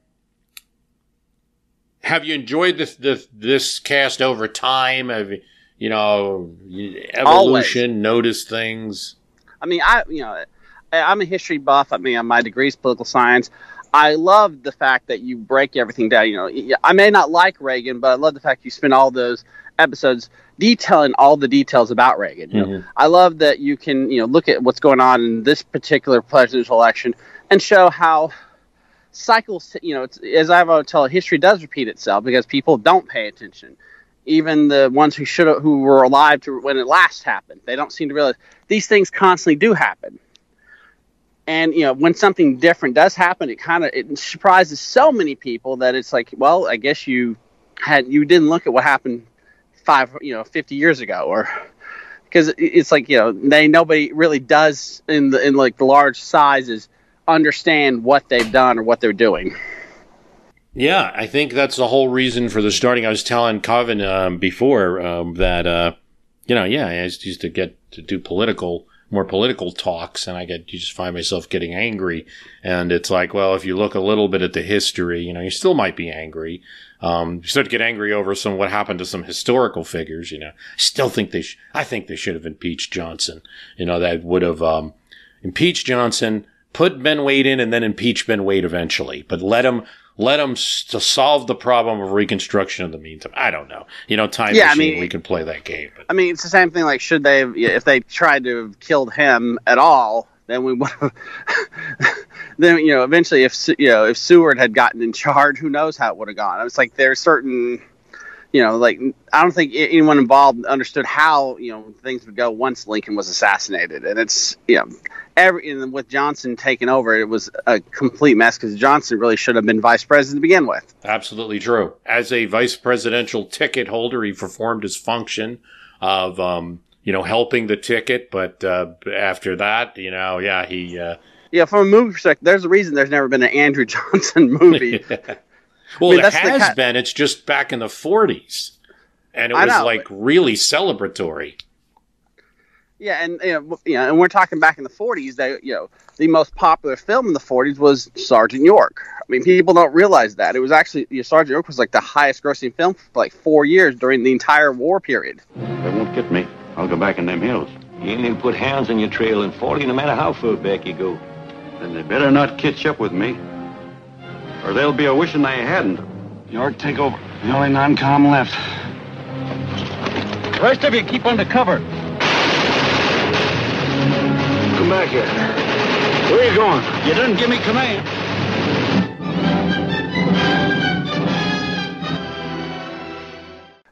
have you enjoyed this this this cast over time? Have you, you know, evolution? Always. Noticed things? I mean, I you know, I'm a history buff. I mean, my degree's political science. I love the fact that you break everything down. You know, I may not like Reagan, but I love the fact you spend all those episodes detailing all the details about Reagan. You know, mm-hmm. I love that you can you know look at what's going on in this particular presidential election and show how cycles. You know, it's, as I've always told, history does repeat itself because people don't pay attention. Even the ones who should who were alive to when it last happened, they don't seem to realize these things constantly do happen and you know when something different does happen it kind of it surprises so many people that it's like well i guess you had you didn't look at what happened five you know 50 years ago or because it's like you know they nobody really does in the in like the large sizes understand what they've done or what they're doing Yeah, I think that's the whole reason for the starting. I was telling Kevin um, before um, that, uh, you know, yeah, I used to get to do political, more political talks, and I get you just find myself getting angry, and it's like, well, if you look a little bit at the history, you know, you still might be angry. Um, you start to get angry over some what happened to some historical figures. You know, I still think they, sh- I think they should have impeached Johnson. You know, that would have um, impeached Johnson, put Ben Wade in, and then impeach Ben Wade eventually, but let him let them s- to solve the problem of Reconstruction in the meantime. I don't know. You know, time Yeah, I machine. mean- we can play that game. But I mean, it's the same thing. Like, should they, have, if they tried to have killed him at all, then we would have. then you know, eventually, if you know, if Seward had gotten in charge, who knows how it would have gone? It's like there's certain, you know, like I don't think anyone involved understood how you know things would go once Lincoln was assassinated, and it's you know. Every, and with Johnson taking over, it was a complete mess because Johnson really should have been vice president to begin with. absolutely true. As a vice presidential ticket holder, he performed his function of, um, you know, helping the ticket. But uh, after that, you know, yeah, he. Uh, Yeah, from a movie perspective, there's a reason there's never been an Andrew Johnson movie. well, I mean, the has been. It's just back in the '40s, and it was know, like really celebratory. Yeah, and you know, you know, and we're talking back in the '40s. They, you know, the most popular film in the '40s was Sergeant York. I mean, people don't realize that it was actually you know, Sergeant York was like the highest-grossing film for like four years during the entire war period. They won't get me. I'll go back in them hills. You ain't even put hounds on your trail in 40, no matter how far back you go. Then they better not catch up with me. Or they'll be a wishing they hadn't. York, take over. The only non-com left. The rest of you keep under cover. Back here. Where are you going? You didn't give me command.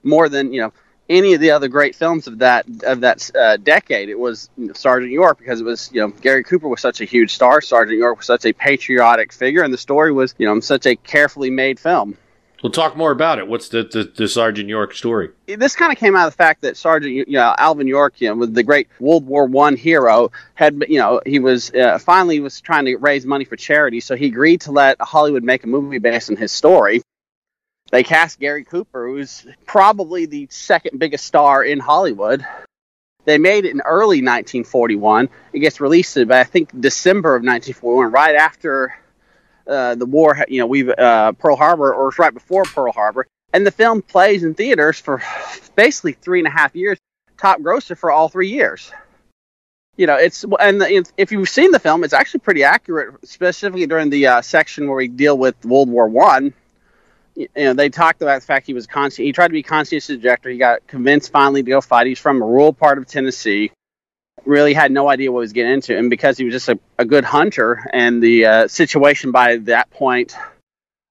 More than you know any of the other great films of that of that uh, decade, it was you know, Sergeant York because it was you know Gary Cooper was such a huge star. Sergeant York was such a patriotic figure, and the story was you know such a carefully made film. We'll talk more about it. What's the the, the Sergeant York story? this kind of came out of the fact that Sergeant, you know, Alvin York, you know, was the great World War One hero. Had you know, he was uh, finally was trying to raise money for charity, so he agreed to let Hollywood make a movie based on his story. They cast Gary Cooper, who's probably the second biggest star in Hollywood. They made it in early 1941. It gets released in, I think, December of 1941, right after uh, the war. You know, we've uh, Pearl Harbor, or it's right before Pearl Harbor and the film plays in theaters for basically three and a half years, top grosser for all three years. You know, it's and if you've seen the film, it's actually pretty accurate, specifically during the uh, section where we deal with World War One. You know, they talked about the fact he was conscious. He tried to be conscientious objector. He got convinced finally to go fight. He's from a rural part of Tennessee. Really had no idea what he was getting into, and because he was just a, a good hunter, and the uh, situation by that point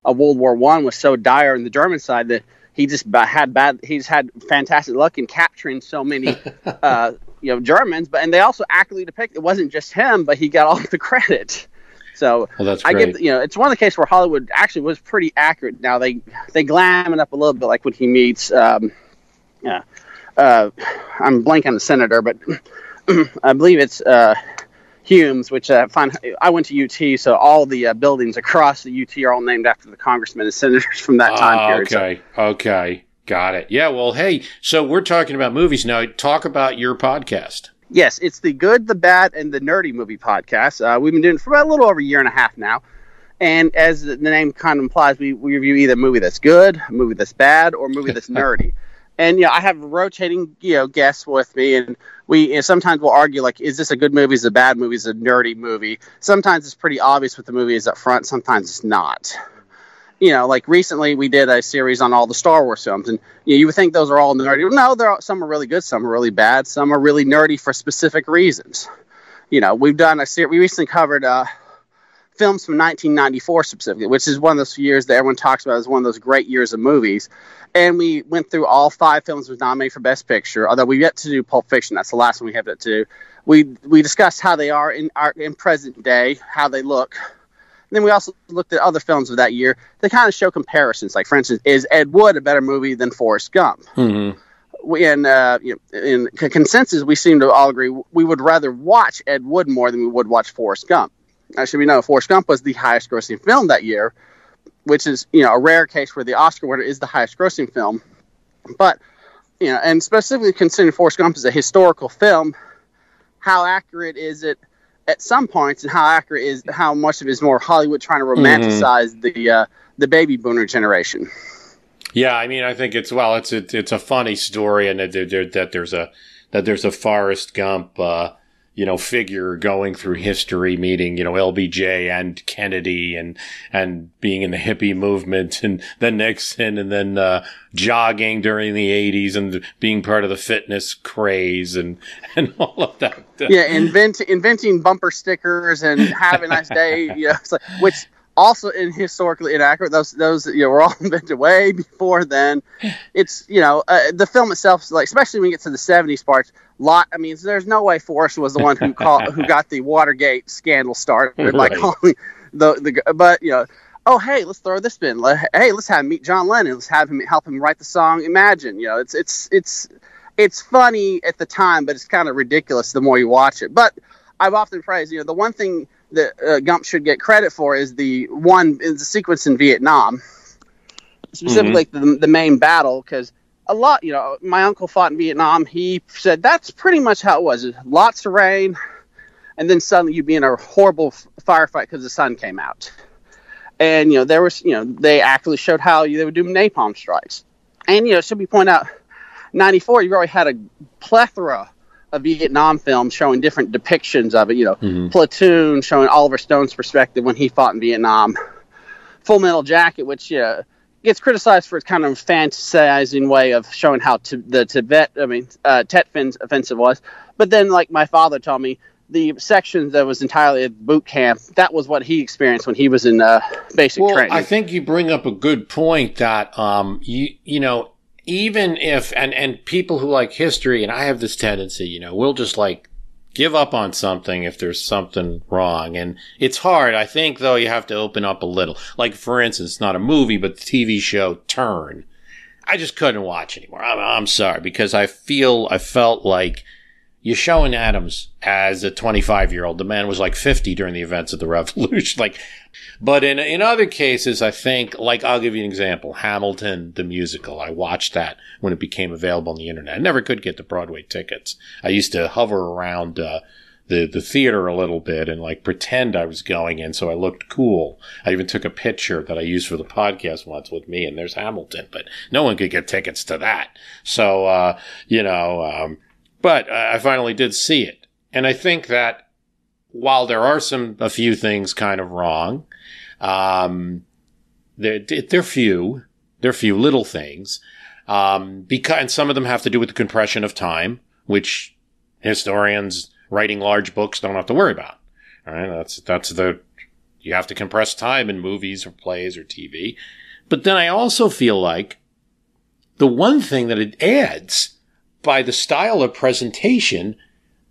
of World War One was so dire on the German side that he just had bad. He's had fantastic luck in capturing so many, uh, you know, Germans. But and they also accurately depict it wasn't just him, but he got all the credit. So Well, that's I give you know it's one of the cases where Hollywood actually was pretty accurate. Now they they glam it up a little bit, like when he meets, um, yeah, uh, I'm blank on the senator, but I believe it's uh, Humes, which uh, find I went to UT, so all the uh, buildings across the UT are all named after the congressmen and senators from that time Ah, period. So- okay, okay, got it. Yeah, well, hey, so we're talking about movies now. Talk about your podcast. Yes, it's the good, the bad, and the nerdy movie podcast. Uh, we've been doing it for about a little over a year and a half now. And as the name kind of implies, we, we review either a movie that's good, a movie that's bad, or a movie that's nerdy. And yeah, I have rotating you know guests with me, and we you know, sometimes we'll argue like, is this a good movie? Is it a bad movie? Is it a nerdy movie? Sometimes it's pretty obvious what the movie is up front. Sometimes it's not. You know, like recently we did a series on all the Star Wars films, and you, know, you would think those are all nerdy. No, there are some are really good, some are really bad, some are really nerdy for specific reasons. You know, we've done a series. We recently covered uh, films from 1994 specifically, which is one of those years that everyone talks about as one of those great years of movies. And we went through all five films that was nominated for Best Picture. Although we've yet to do Pulp Fiction, that's the last one we have to do. We we discussed how they are in our in present day, how they look. And then we also looked at other films of that year to kind of show comparisons. Like for instance, is Ed Wood a better movie than Forrest Gump? Mm-hmm. We, and uh, you know, in consensus, we seem to all agree we would rather watch Ed Wood more than we would watch Forrest Gump. Actually, we know Forrest Gump was the highest grossing film that year, which is you know a rare case where the Oscar winner is the highest grossing film. But you know, and specifically considering Forrest Gump is a historical film, how accurate is it at some points, and how accurate is how much of it is more Hollywood trying to romanticize mm-hmm. the uh, the baby boomer generation? Yeah, I mean, I think it's well, it's a, it's a funny story, and that, that there's a that there's a Forrest Gump. Uh, you know, figure going through history, meeting, you know, LBJ and Kennedy and, and being in the hippie movement and then Nixon and then, uh, jogging during the eighties and being part of the fitness craze and, and all of that. Yeah. Invent, inventing bumper stickers and have a nice day, you know, like, which, also in historically inaccurate. Those those you know were all invented way before then. It's you know uh, the film itself, like especially when you get to the '70s parts. Lot, I mean, there's no way Forrest was the one who called who got the Watergate scandal started right. by calling the the. But you know, oh hey, let's throw this in. Hey, let's have him meet John Lennon. Let's have him help him write the song Imagine. You know, it's it's it's it's funny at the time, but it's kind of ridiculous the more you watch it. But I've often praised, you know, the one thing that uh, Gump should get credit for is the one is the sequence in Vietnam, specifically mm-hmm. the, the main battle, because a lot, you know, my uncle fought in Vietnam. He said that's pretty much how it was. Lots of rain, and then suddenly you'd be in a horrible firefight because the sun came out. And you know there was, you know, they actually showed how they would do napalm strikes. And you know, should we point out, '94, you already had a plethora a Vietnam film showing different depictions of it. You know, mm-hmm. Platoon showing Oliver Stone's perspective when he fought in Vietnam. Full Metal Jacket, which uh, gets criticized for its kind of fantasizing way of showing how to, the Tibet, I mean, uh, Tet offensive was. But then, like my father told me, the section that was entirely at boot camp, that was what he experienced when he was in uh, basic well, training. I think you bring up a good point that, um, you, you know, even if and and people who like history and I have this tendency, you know, we'll just like give up on something if there's something wrong. And it's hard. I think though you have to open up a little. Like for instance, not a movie, but the TV show Turn. I just couldn't watch anymore. I'm, I'm sorry because I feel I felt like you're showing Adams as a 25 year old. The man was like 50 during the events of the revolution. like, but in, in other cases, I think, like, I'll give you an example. Hamilton, the musical. I watched that when it became available on the internet. I never could get the Broadway tickets. I used to hover around, uh, the, the theater a little bit and like pretend I was going in so I looked cool. I even took a picture that I used for the podcast once with me and there's Hamilton, but no one could get tickets to that. So, uh, you know, um, but I finally did see it. And I think that while there are some, a few things kind of wrong, um, they're, they're few. They're few little things. Um, because, and some of them have to do with the compression of time, which historians writing large books don't have to worry about. All right. That's, that's the, you have to compress time in movies or plays or TV. But then I also feel like the one thing that it adds by the style of presentation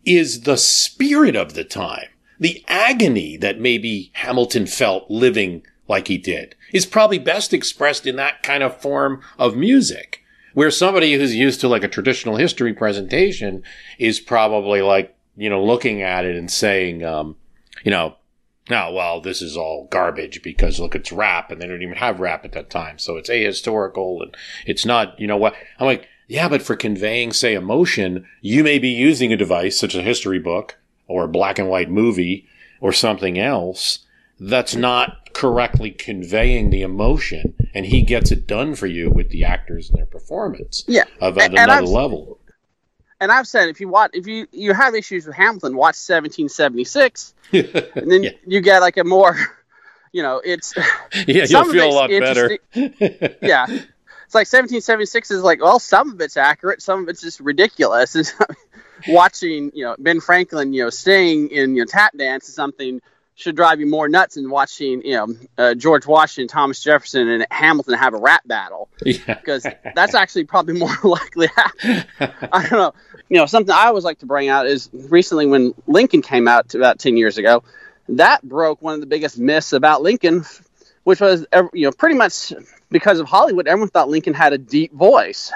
is the spirit of the time. The agony that maybe Hamilton felt living like he did is probably best expressed in that kind of form of music. Where somebody who's used to like a traditional history presentation is probably like, you know, looking at it and saying, um, you know, now, well, this is all garbage because look, it's rap and they don't even have rap at that time. So it's ahistorical and it's not, you know what? I'm like, Yeah, but for conveying, say, emotion, you may be using a device such as a history book or a black and white movie or something else that's not correctly conveying the emotion, and he gets it done for you with the actors and their performance. Yeah, of at And- another I've- level. And I've said if you watch, if you you have issues with Hamilton, watch 1776, and then you get like a more, you know, it's Yeah, you'll feel a lot better. yeah, it's like 1776 is like, well, some of it's accurate, some of it's just ridiculous. It's, watching, you know, Ben Franklin, you know, sing in you know tap dance is something should drive you more nuts than watching, you know, uh, George Washington, Thomas Jefferson, and Hamilton have a rap battle Yeah. because that's actually probably more likely. to happen. I don't know. You know, something I always like to bring out is recently when Lincoln came out about ten years ago, that broke one of the biggest myths about Lincoln, which was you know pretty much because of Hollywood, everyone thought Lincoln had a deep voice.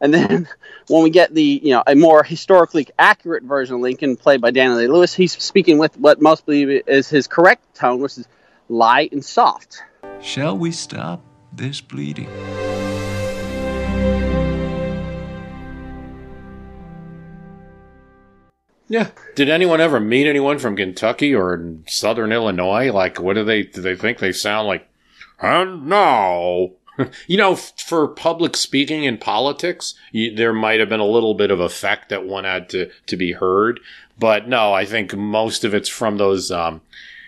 And then when we get the you know a more historically accurate version of Lincoln, played by Daniel Day Lewis, he's speaking with what most believe is his correct tone, which is light and soft. Shall we stop this bleeding? Yeah. Did anyone ever meet anyone from Kentucky or Southern Illinois? Like, what do they do? They think they sound like? And now, you know, f- for public speaking in politics, you, there might have been a little bit of effect that one had to to be heard. But no, I think most of it's from those um,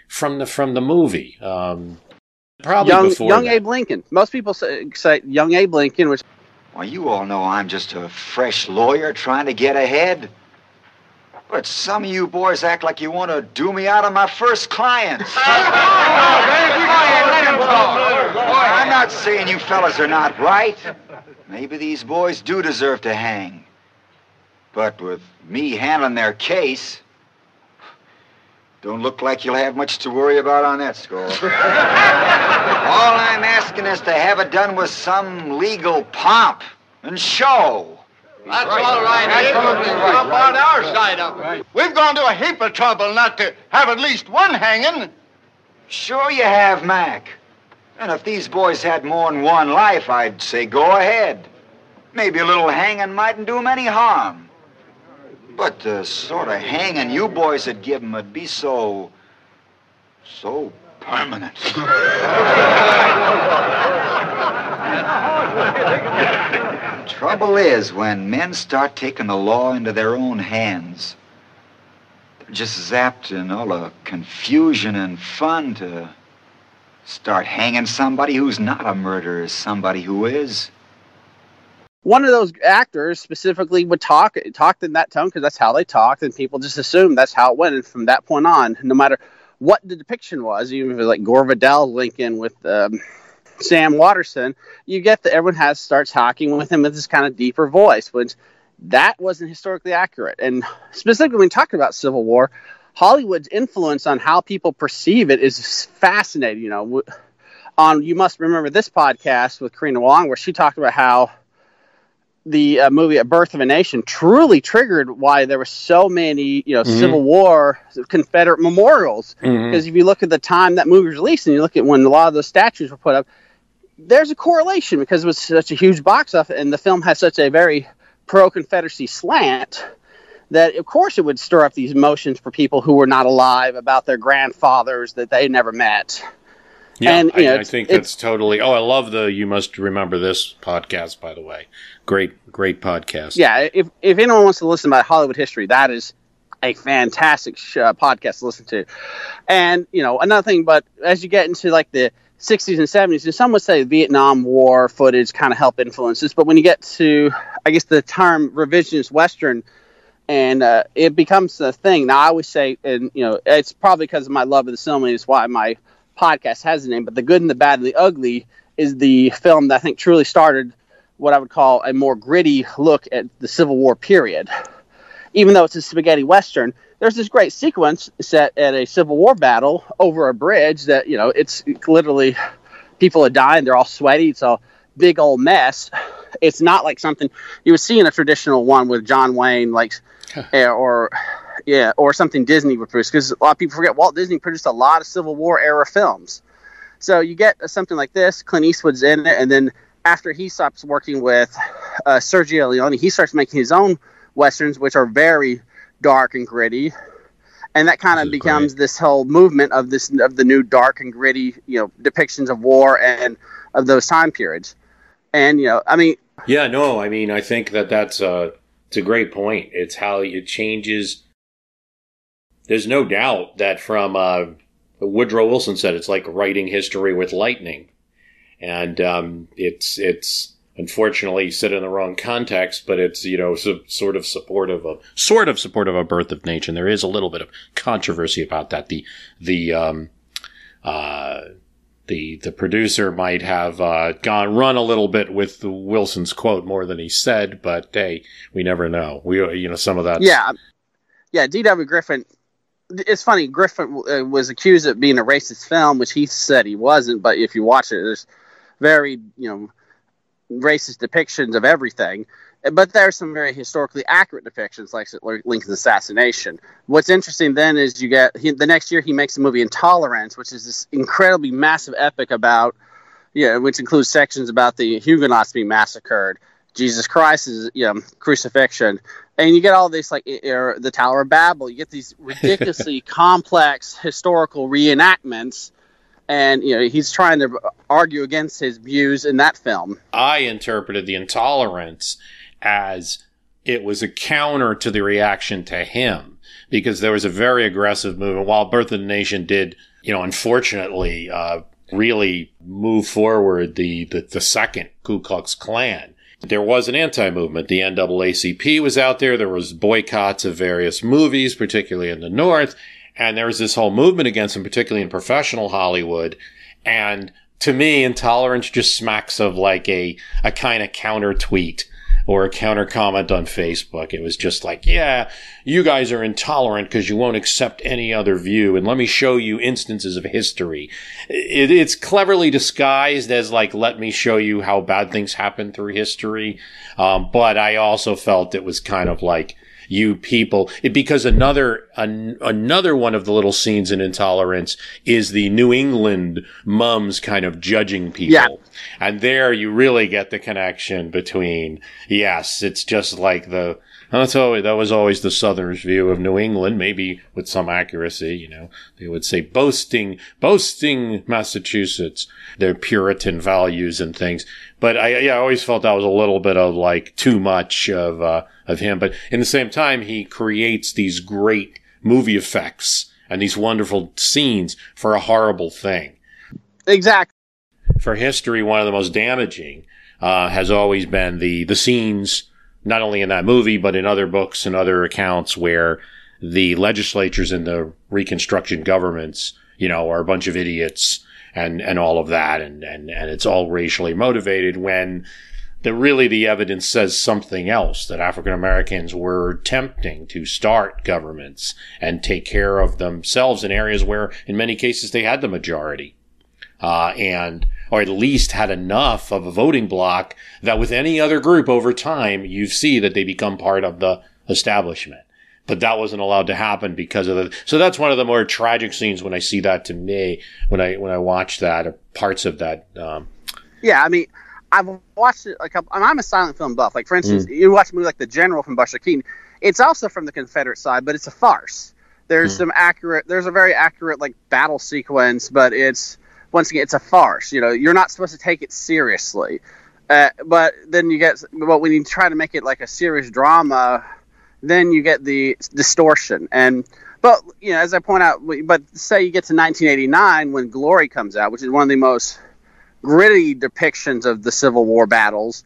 from the from the movie. Um, probably young before young that. Abe Lincoln. Most people say, say young Abe Lincoln, which Well, you all know I'm just a fresh lawyer trying to get ahead. But some of you boys act like you want to do me out of my first clients. I'm not saying you fellas are not right. Maybe these boys do deserve to hang. But with me handling their case, don't look like you'll have much to worry about on that score. All I'm asking is to have it done with some legal pomp and show. That's all right. Absolutely right. Up on our side of it. We've gone to a heap of trouble not to have at least one hanging. Sure you have, Mac. And if these boys had more than one life, I'd say go ahead. Maybe a little hanging mightn't do 'em any harm. But the sort of hanging you boys would give 'em would be so... so permanent. Trouble is, when men start taking the law into their own hands, they're just zapped in all the confusion and fun to start hanging somebody who's not a murderer somebody who is. one of those actors specifically would talk talked in that tone because that's how they talked, and people just assumed that's how it went. And from that point on, no matter what the depiction was, even if it was like Gore Vidal Lincoln with um, Sam Waterston, you get that everyone has starts talking with him with this kind of deeper voice, which that wasn't historically accurate. And specifically when talking about Civil War, Hollywood's influence on how people perceive it is fascinating. You know, on you must remember this podcast with Karina Longworth, where she talked about how the uh, movie A Birth of a Nation truly triggered why there were so many, you know, Mhm. Civil War Confederate memorials. Mhm. Because if you look at the time that movie was released and you look at when a lot of those statues were put up, there's a correlation because it was such a huge box office and the film has such a very pro Confederacy slant that of course it would stir up these emotions for people who were not alive about their grandfathers that they never met. Yeah, And, you I, know, I think that's totally. Oh, I love the "You Must Remember This" podcast. By the way, great, great podcast. Yeah, if if anyone wants to listen about Hollywood history, that is a fantastic sh- uh, podcast to listen to. And you know, another thing, but as you get into like the 60s and 70s, and some would say Vietnam War footage kind of help influence this, but when you get to, I guess the term revisionist Western, and uh, it becomes a thing. Now, I always say, and you know, it's probably because of my love of the cinema, is why my podcast has a name. But the good and the bad and the ugly is the film that I think truly started what I would call a more gritty look at the Civil War period. Even though it's a spaghetti western, there's this great sequence set at a Civil War battle over a bridge that you know it's literally people are dying, they're all sweaty, it's a big old mess. It's not like something you would see in a traditional one with John Wayne, like eh, or yeah, or something Disney would produce. Because a lot of people forget Walt Disney produced a lot of Civil War era films. So you get something like this. Clint Eastwood's in it, and then after he stops working with uh, Sergio Leone, he starts making his own westerns, which are very dark and gritty, and that kind of becomes great. this whole movement of this of the new dark and gritty, you know, depictions of war and of those time periods. And you know, I mean, yeah, no, I mean, I think that that's a it's a great point. It's how it changes. There's no doubt that from uh, Woodrow Wilson said it's like writing history with lightning, and um, it's it's unfortunately set in the wrong context, but it's you know so, sort of supportive of sort of supportive of Birth of Nation. There is a little bit of controversy about that. The the um, uh, the the producer might have uh, gone run a little bit with Wilson's quote more than he said, but hey, we never know. We you know some of that. Yeah, yeah. D.W. Griffith. it's funny. Griffith uh, was accused of being a racist film, which he said he wasn't. But if you watch it, there's very you know racist depictions of everything. But there's some very historically accurate depictions, like Lincoln's assassination. What's interesting then is you get he, the next year he makes the movie Intolerance, which is this incredibly massive epic about, yeah, which includes sections about the Huguenots being massacred, Jesus Christ's you know, crucifixion, and you get all this like er, the Tower of Babel. You get these ridiculously complex historical reenactments, and you know he's trying to argue against his views in that film. I interpreted the intolerance as it was a counter to the reaction to him because there was a very aggressive movement. While Birth of the Nation did, you know, unfortunately, uh, really move forward the, the, the second Ku Klux Klan there was an anti-movement. The NAACP was out there. There was boycotts of various movies, particularly in the North. And there was this whole movement against them, particularly in professional Hollywood. And to me, intolerance just smacks of like a, a kind of counter tweet or a counter comment on Facebook. It was just like, yeah, you guys are intolerant because you won't accept any other view. And let me show you instances of history. It, it's cleverly disguised as like, let me show you how bad things happen through history. Um, but I also felt it was kind of like, you people it, because another an, another one of the little scenes in intolerance is the new england mums kind of judging people yeah. and there you really get the connection between yes it's just like the that's always, that was always the Southerners' view of New England, maybe with some accuracy, you know. They would say boasting, boasting Massachusetts, their Puritan values and things. But I, yeah, I always felt that was a little bit of like too much of, uh, of him. But in the same time, he creates these great movie effects and these wonderful scenes for a horrible thing. Exactly. For history, one of the most damaging, uh, has always been the, the scenes not only in that movie, but in other books and other accounts where the legislatures and the Reconstruction governments, you know, are a bunch of idiots and, and all of that. And, and, and it's all racially motivated when the really the evidence says something else that African Americans were attempting to start governments and take care of themselves in areas where in many cases they had the majority. Uh, and or at least had enough of a voting bloc that with any other group over time, you see that they become part of the establishment. But that wasn't allowed to happen because of the, so that's one of the more tragic scenes when I see that to me, when I, when I watch that or parts of that. Um, yeah. I mean, I've watched it a like I'm a silent film buff. Like for instance, mm. you watch a movie like The General from Buster Keaton. It's also from the Confederate side, but it's a farce. There's mm. some accurate. There's a very accurate like battle sequence, but it's once again, it's a farce. You know, you're not supposed to take it seriously. Uh, but then you get, but when you try to make it like a serious drama, then you get the distortion. And, but, you know, as I point out, but say you get to 1989 when Glory comes out, which is one of the most gritty depictions of the Civil War battles.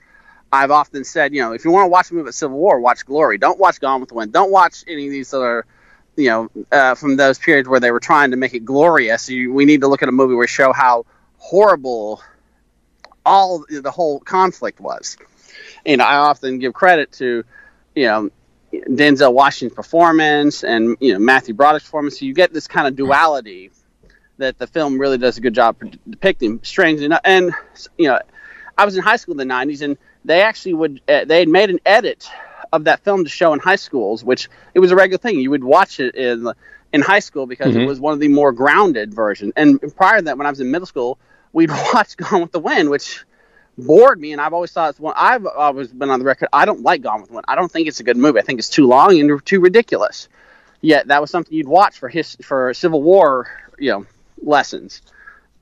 I've often said, you know, if you want to watch a movie about Civil War, watch Glory. Don't watch Gone with the Wind. Don't watch any of these other you know, uh, from those periods where they were trying to make it glorious. You, we need to look at a movie where show how horrible all the whole conflict was. You know, I often give credit to, you know, Denzel Washington's performance and you know Matthew Broderick's performance. So you get this kind of duality that the film really does a good job depicting. Strangely enough, and you know, I was in high school in the '90s, and they actually would uh, they had made an edit of that film to show in high schools, which it was a regular thing. You would watch it in in high school because mm-hmm. it was one of the more grounded versions. And prior to that, when I was in middle school, we'd watch Gone with the Wind, which bored me, and I've always thought it's one. I've always been on the record. I don't like Gone with the Wind. I don't think it's a good movie. I think it's too long and too ridiculous. Yet that was something you'd watch for his for Civil War, you know, lessons.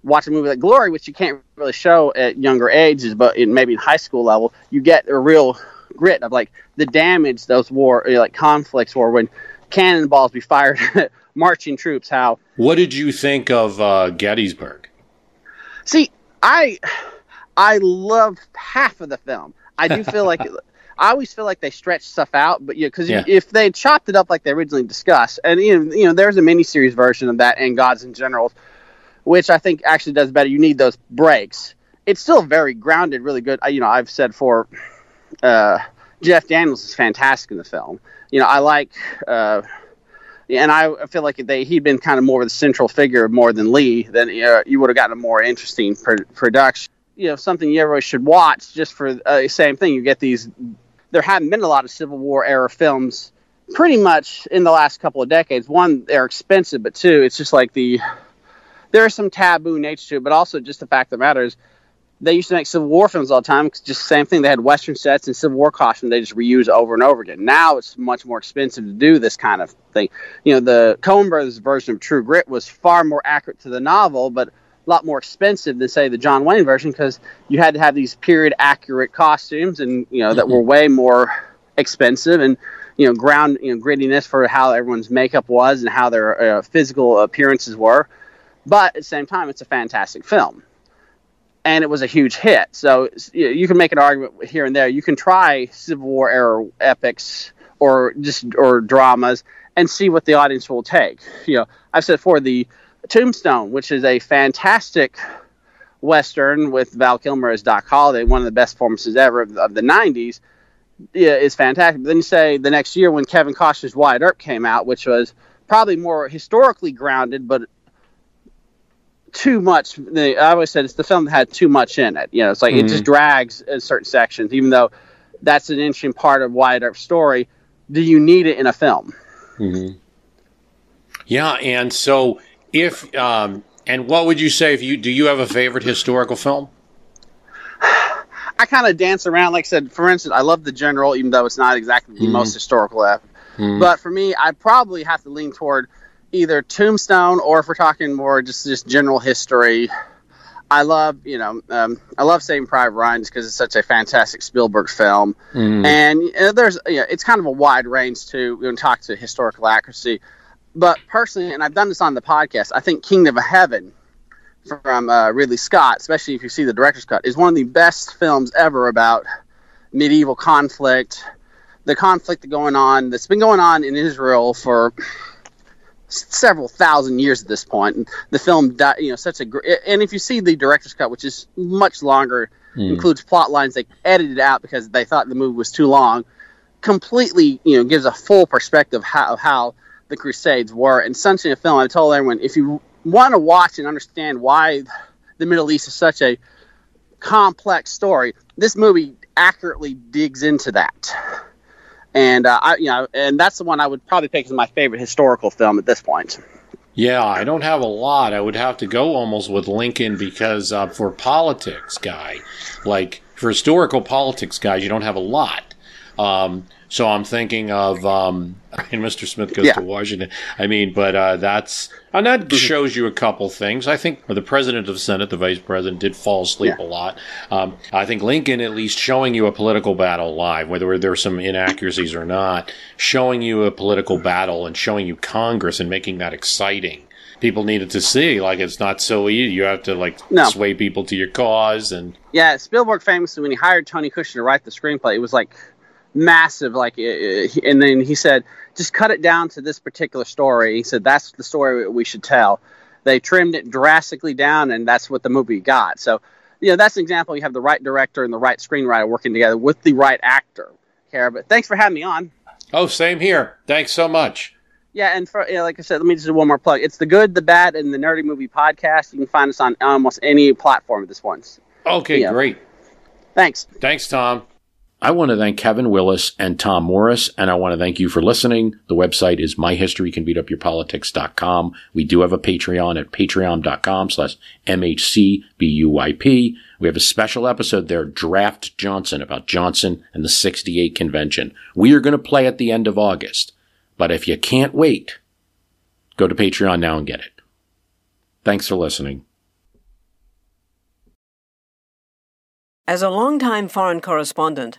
Watch a movie like Glory, which you can't really show at younger ages, but in maybe in high school level, you get a real grit of like the damage those war like conflicts were when cannonballs be fired at marching troops. How What did you think of uh, Gettysburg? See, I I love half of the film. I do feel like I always feel like they stretch stuff out, but yeah, because Yeah. if they chopped it up like they originally discussed, and you know, you know, there's a miniseries version of that and Gods and Generals, which I think actually does better. You need those breaks. It's still very grounded, really good. I, you know, I've said for uh, Jeff Daniels is fantastic in the film. You know, I like. Uh, and I feel like they he'd been kind of more of the central figure more than Lee, then uh, you would have gotten a more interesting pr- production. You know, something you everybody should watch just for uh, same thing. You get these. There haven't been a lot of Civil War era films, pretty much in the last couple of decades. One, they're expensive, but two, it's just like the there is some taboo nature to it, but also just the fact of the matter is they used to make Civil War films all the time. Just the same thing. They had Western sets and Civil War costumes. They just reuse over and over again. Now it's much more expensive to do this kind of thing. You know, the Coen Brothers version of True Grit was far more accurate to the novel, but a lot more expensive than say the John Wayne version because you had to have these period accurate costumes and you know that were way more expensive and you know ground you know grittiness for how everyone's makeup was and how their uh, physical appearances were. But at the same time, it's a fantastic film and it was a huge hit. So you, can make an argument here and there. You can try Civil War era epics or just or dramas and see what the audience will take. You know, I've said for the Tombstone, which is a fantastic western with Val Kilmer as Doc Holliday, one of the best performances ever of, of the '90s. Yeah, is fantastic. But then you say the next year when Kevin Costner's Wyatt Earp came out, which was probably more historically grounded, but too much. I always said it's the film that had too much in it. You know, it's like it Mhm. just drags in certain sections, even though that's an interesting part of Wyatt Earp's story. Do you need it in a film? hmm Yeah, and so if um, and what would you say if you do you have a favorite historical film? I kind of dance around. Like I said, for instance, I love The General, even though it's not exactly the Mhm. most historical epic. Mhm. But for me, I probably have to lean toward either Tombstone or if we're talking more just just general history. I love, you know, um, I love Saving Private Ryan just because it's such a fantastic Spielberg film, Mhm. and uh, there's, you know, it's kind of a wide range too when talk to historical accuracy. But personally, and I've done this on the podcast, I think Kingdom of Heaven from uh, Ridley Scott, especially if you see the director's cut, is one of the best films ever about medieval conflict, the conflict going on that's been going on in Israel for several thousand years at this point. And the film, di- you know, such a great. And if you see the director's cut, which is much longer, Hmm. includes plot lines they edited out because they thought the movie was too long, completely, you know, gives a full perspective how, of how the Crusades were. And such a film, I told everyone, if you want to watch and understand why the Middle East is such a complex story, this movie accurately digs into that. And uh, I, you know, and that's the one I would probably pick as my favorite historical film at this point. Yeah, I don't have a lot. I would have to go almost with Lincoln because uh, for politics guy, like for historical politics guys, you don't have a lot. Um, so I'm thinking of um, and Mr. Smith goes Yeah. to Washington. I mean, but uh, that's and that shows you a couple things. I think the president of the Senate, the vice president, did fall asleep a lot. Um, I think Lincoln, at least showing you a political battle live, whether there are some inaccuracies or not, showing you a political battle and showing you Congress and making that exciting. People needed to see like it's not so easy. You have to like No. sway people to your cause and Yeah, Spielberg famously when he hired Tony Kushner to write the screenplay, it was like massive. Like, and then he said, just cut it down to this particular story. He said that's the story we should tell. They trimmed it drastically down, and that's what the movie got. So, you know, that's an example. You have the right director and the right screenwriter working together with the right actor. Care, but thanks for having me on. oh, same here. Thanks so much. Yeah, and for, yeah, like I said, let me just do one more plug. It's the Good, the Bad, and the Nerdy Movie podcast. You can find us on almost any platform at this point. Okay, great. Thanks. Thanks, Tom. I want to thank Kevin Willis and Tom Morris, and I want to thank you for listening. The website is myhistorycanbeatupyourpolitics.com. We do have a Patreon at patreon.com slash MHCBUYP. We have a special episode there, Draft Johnson, about Johnson and the 68 convention. We are going to play at the end of August. But if you can't wait, go to Patreon now and get it. Thanks for listening. As a longtime foreign correspondent,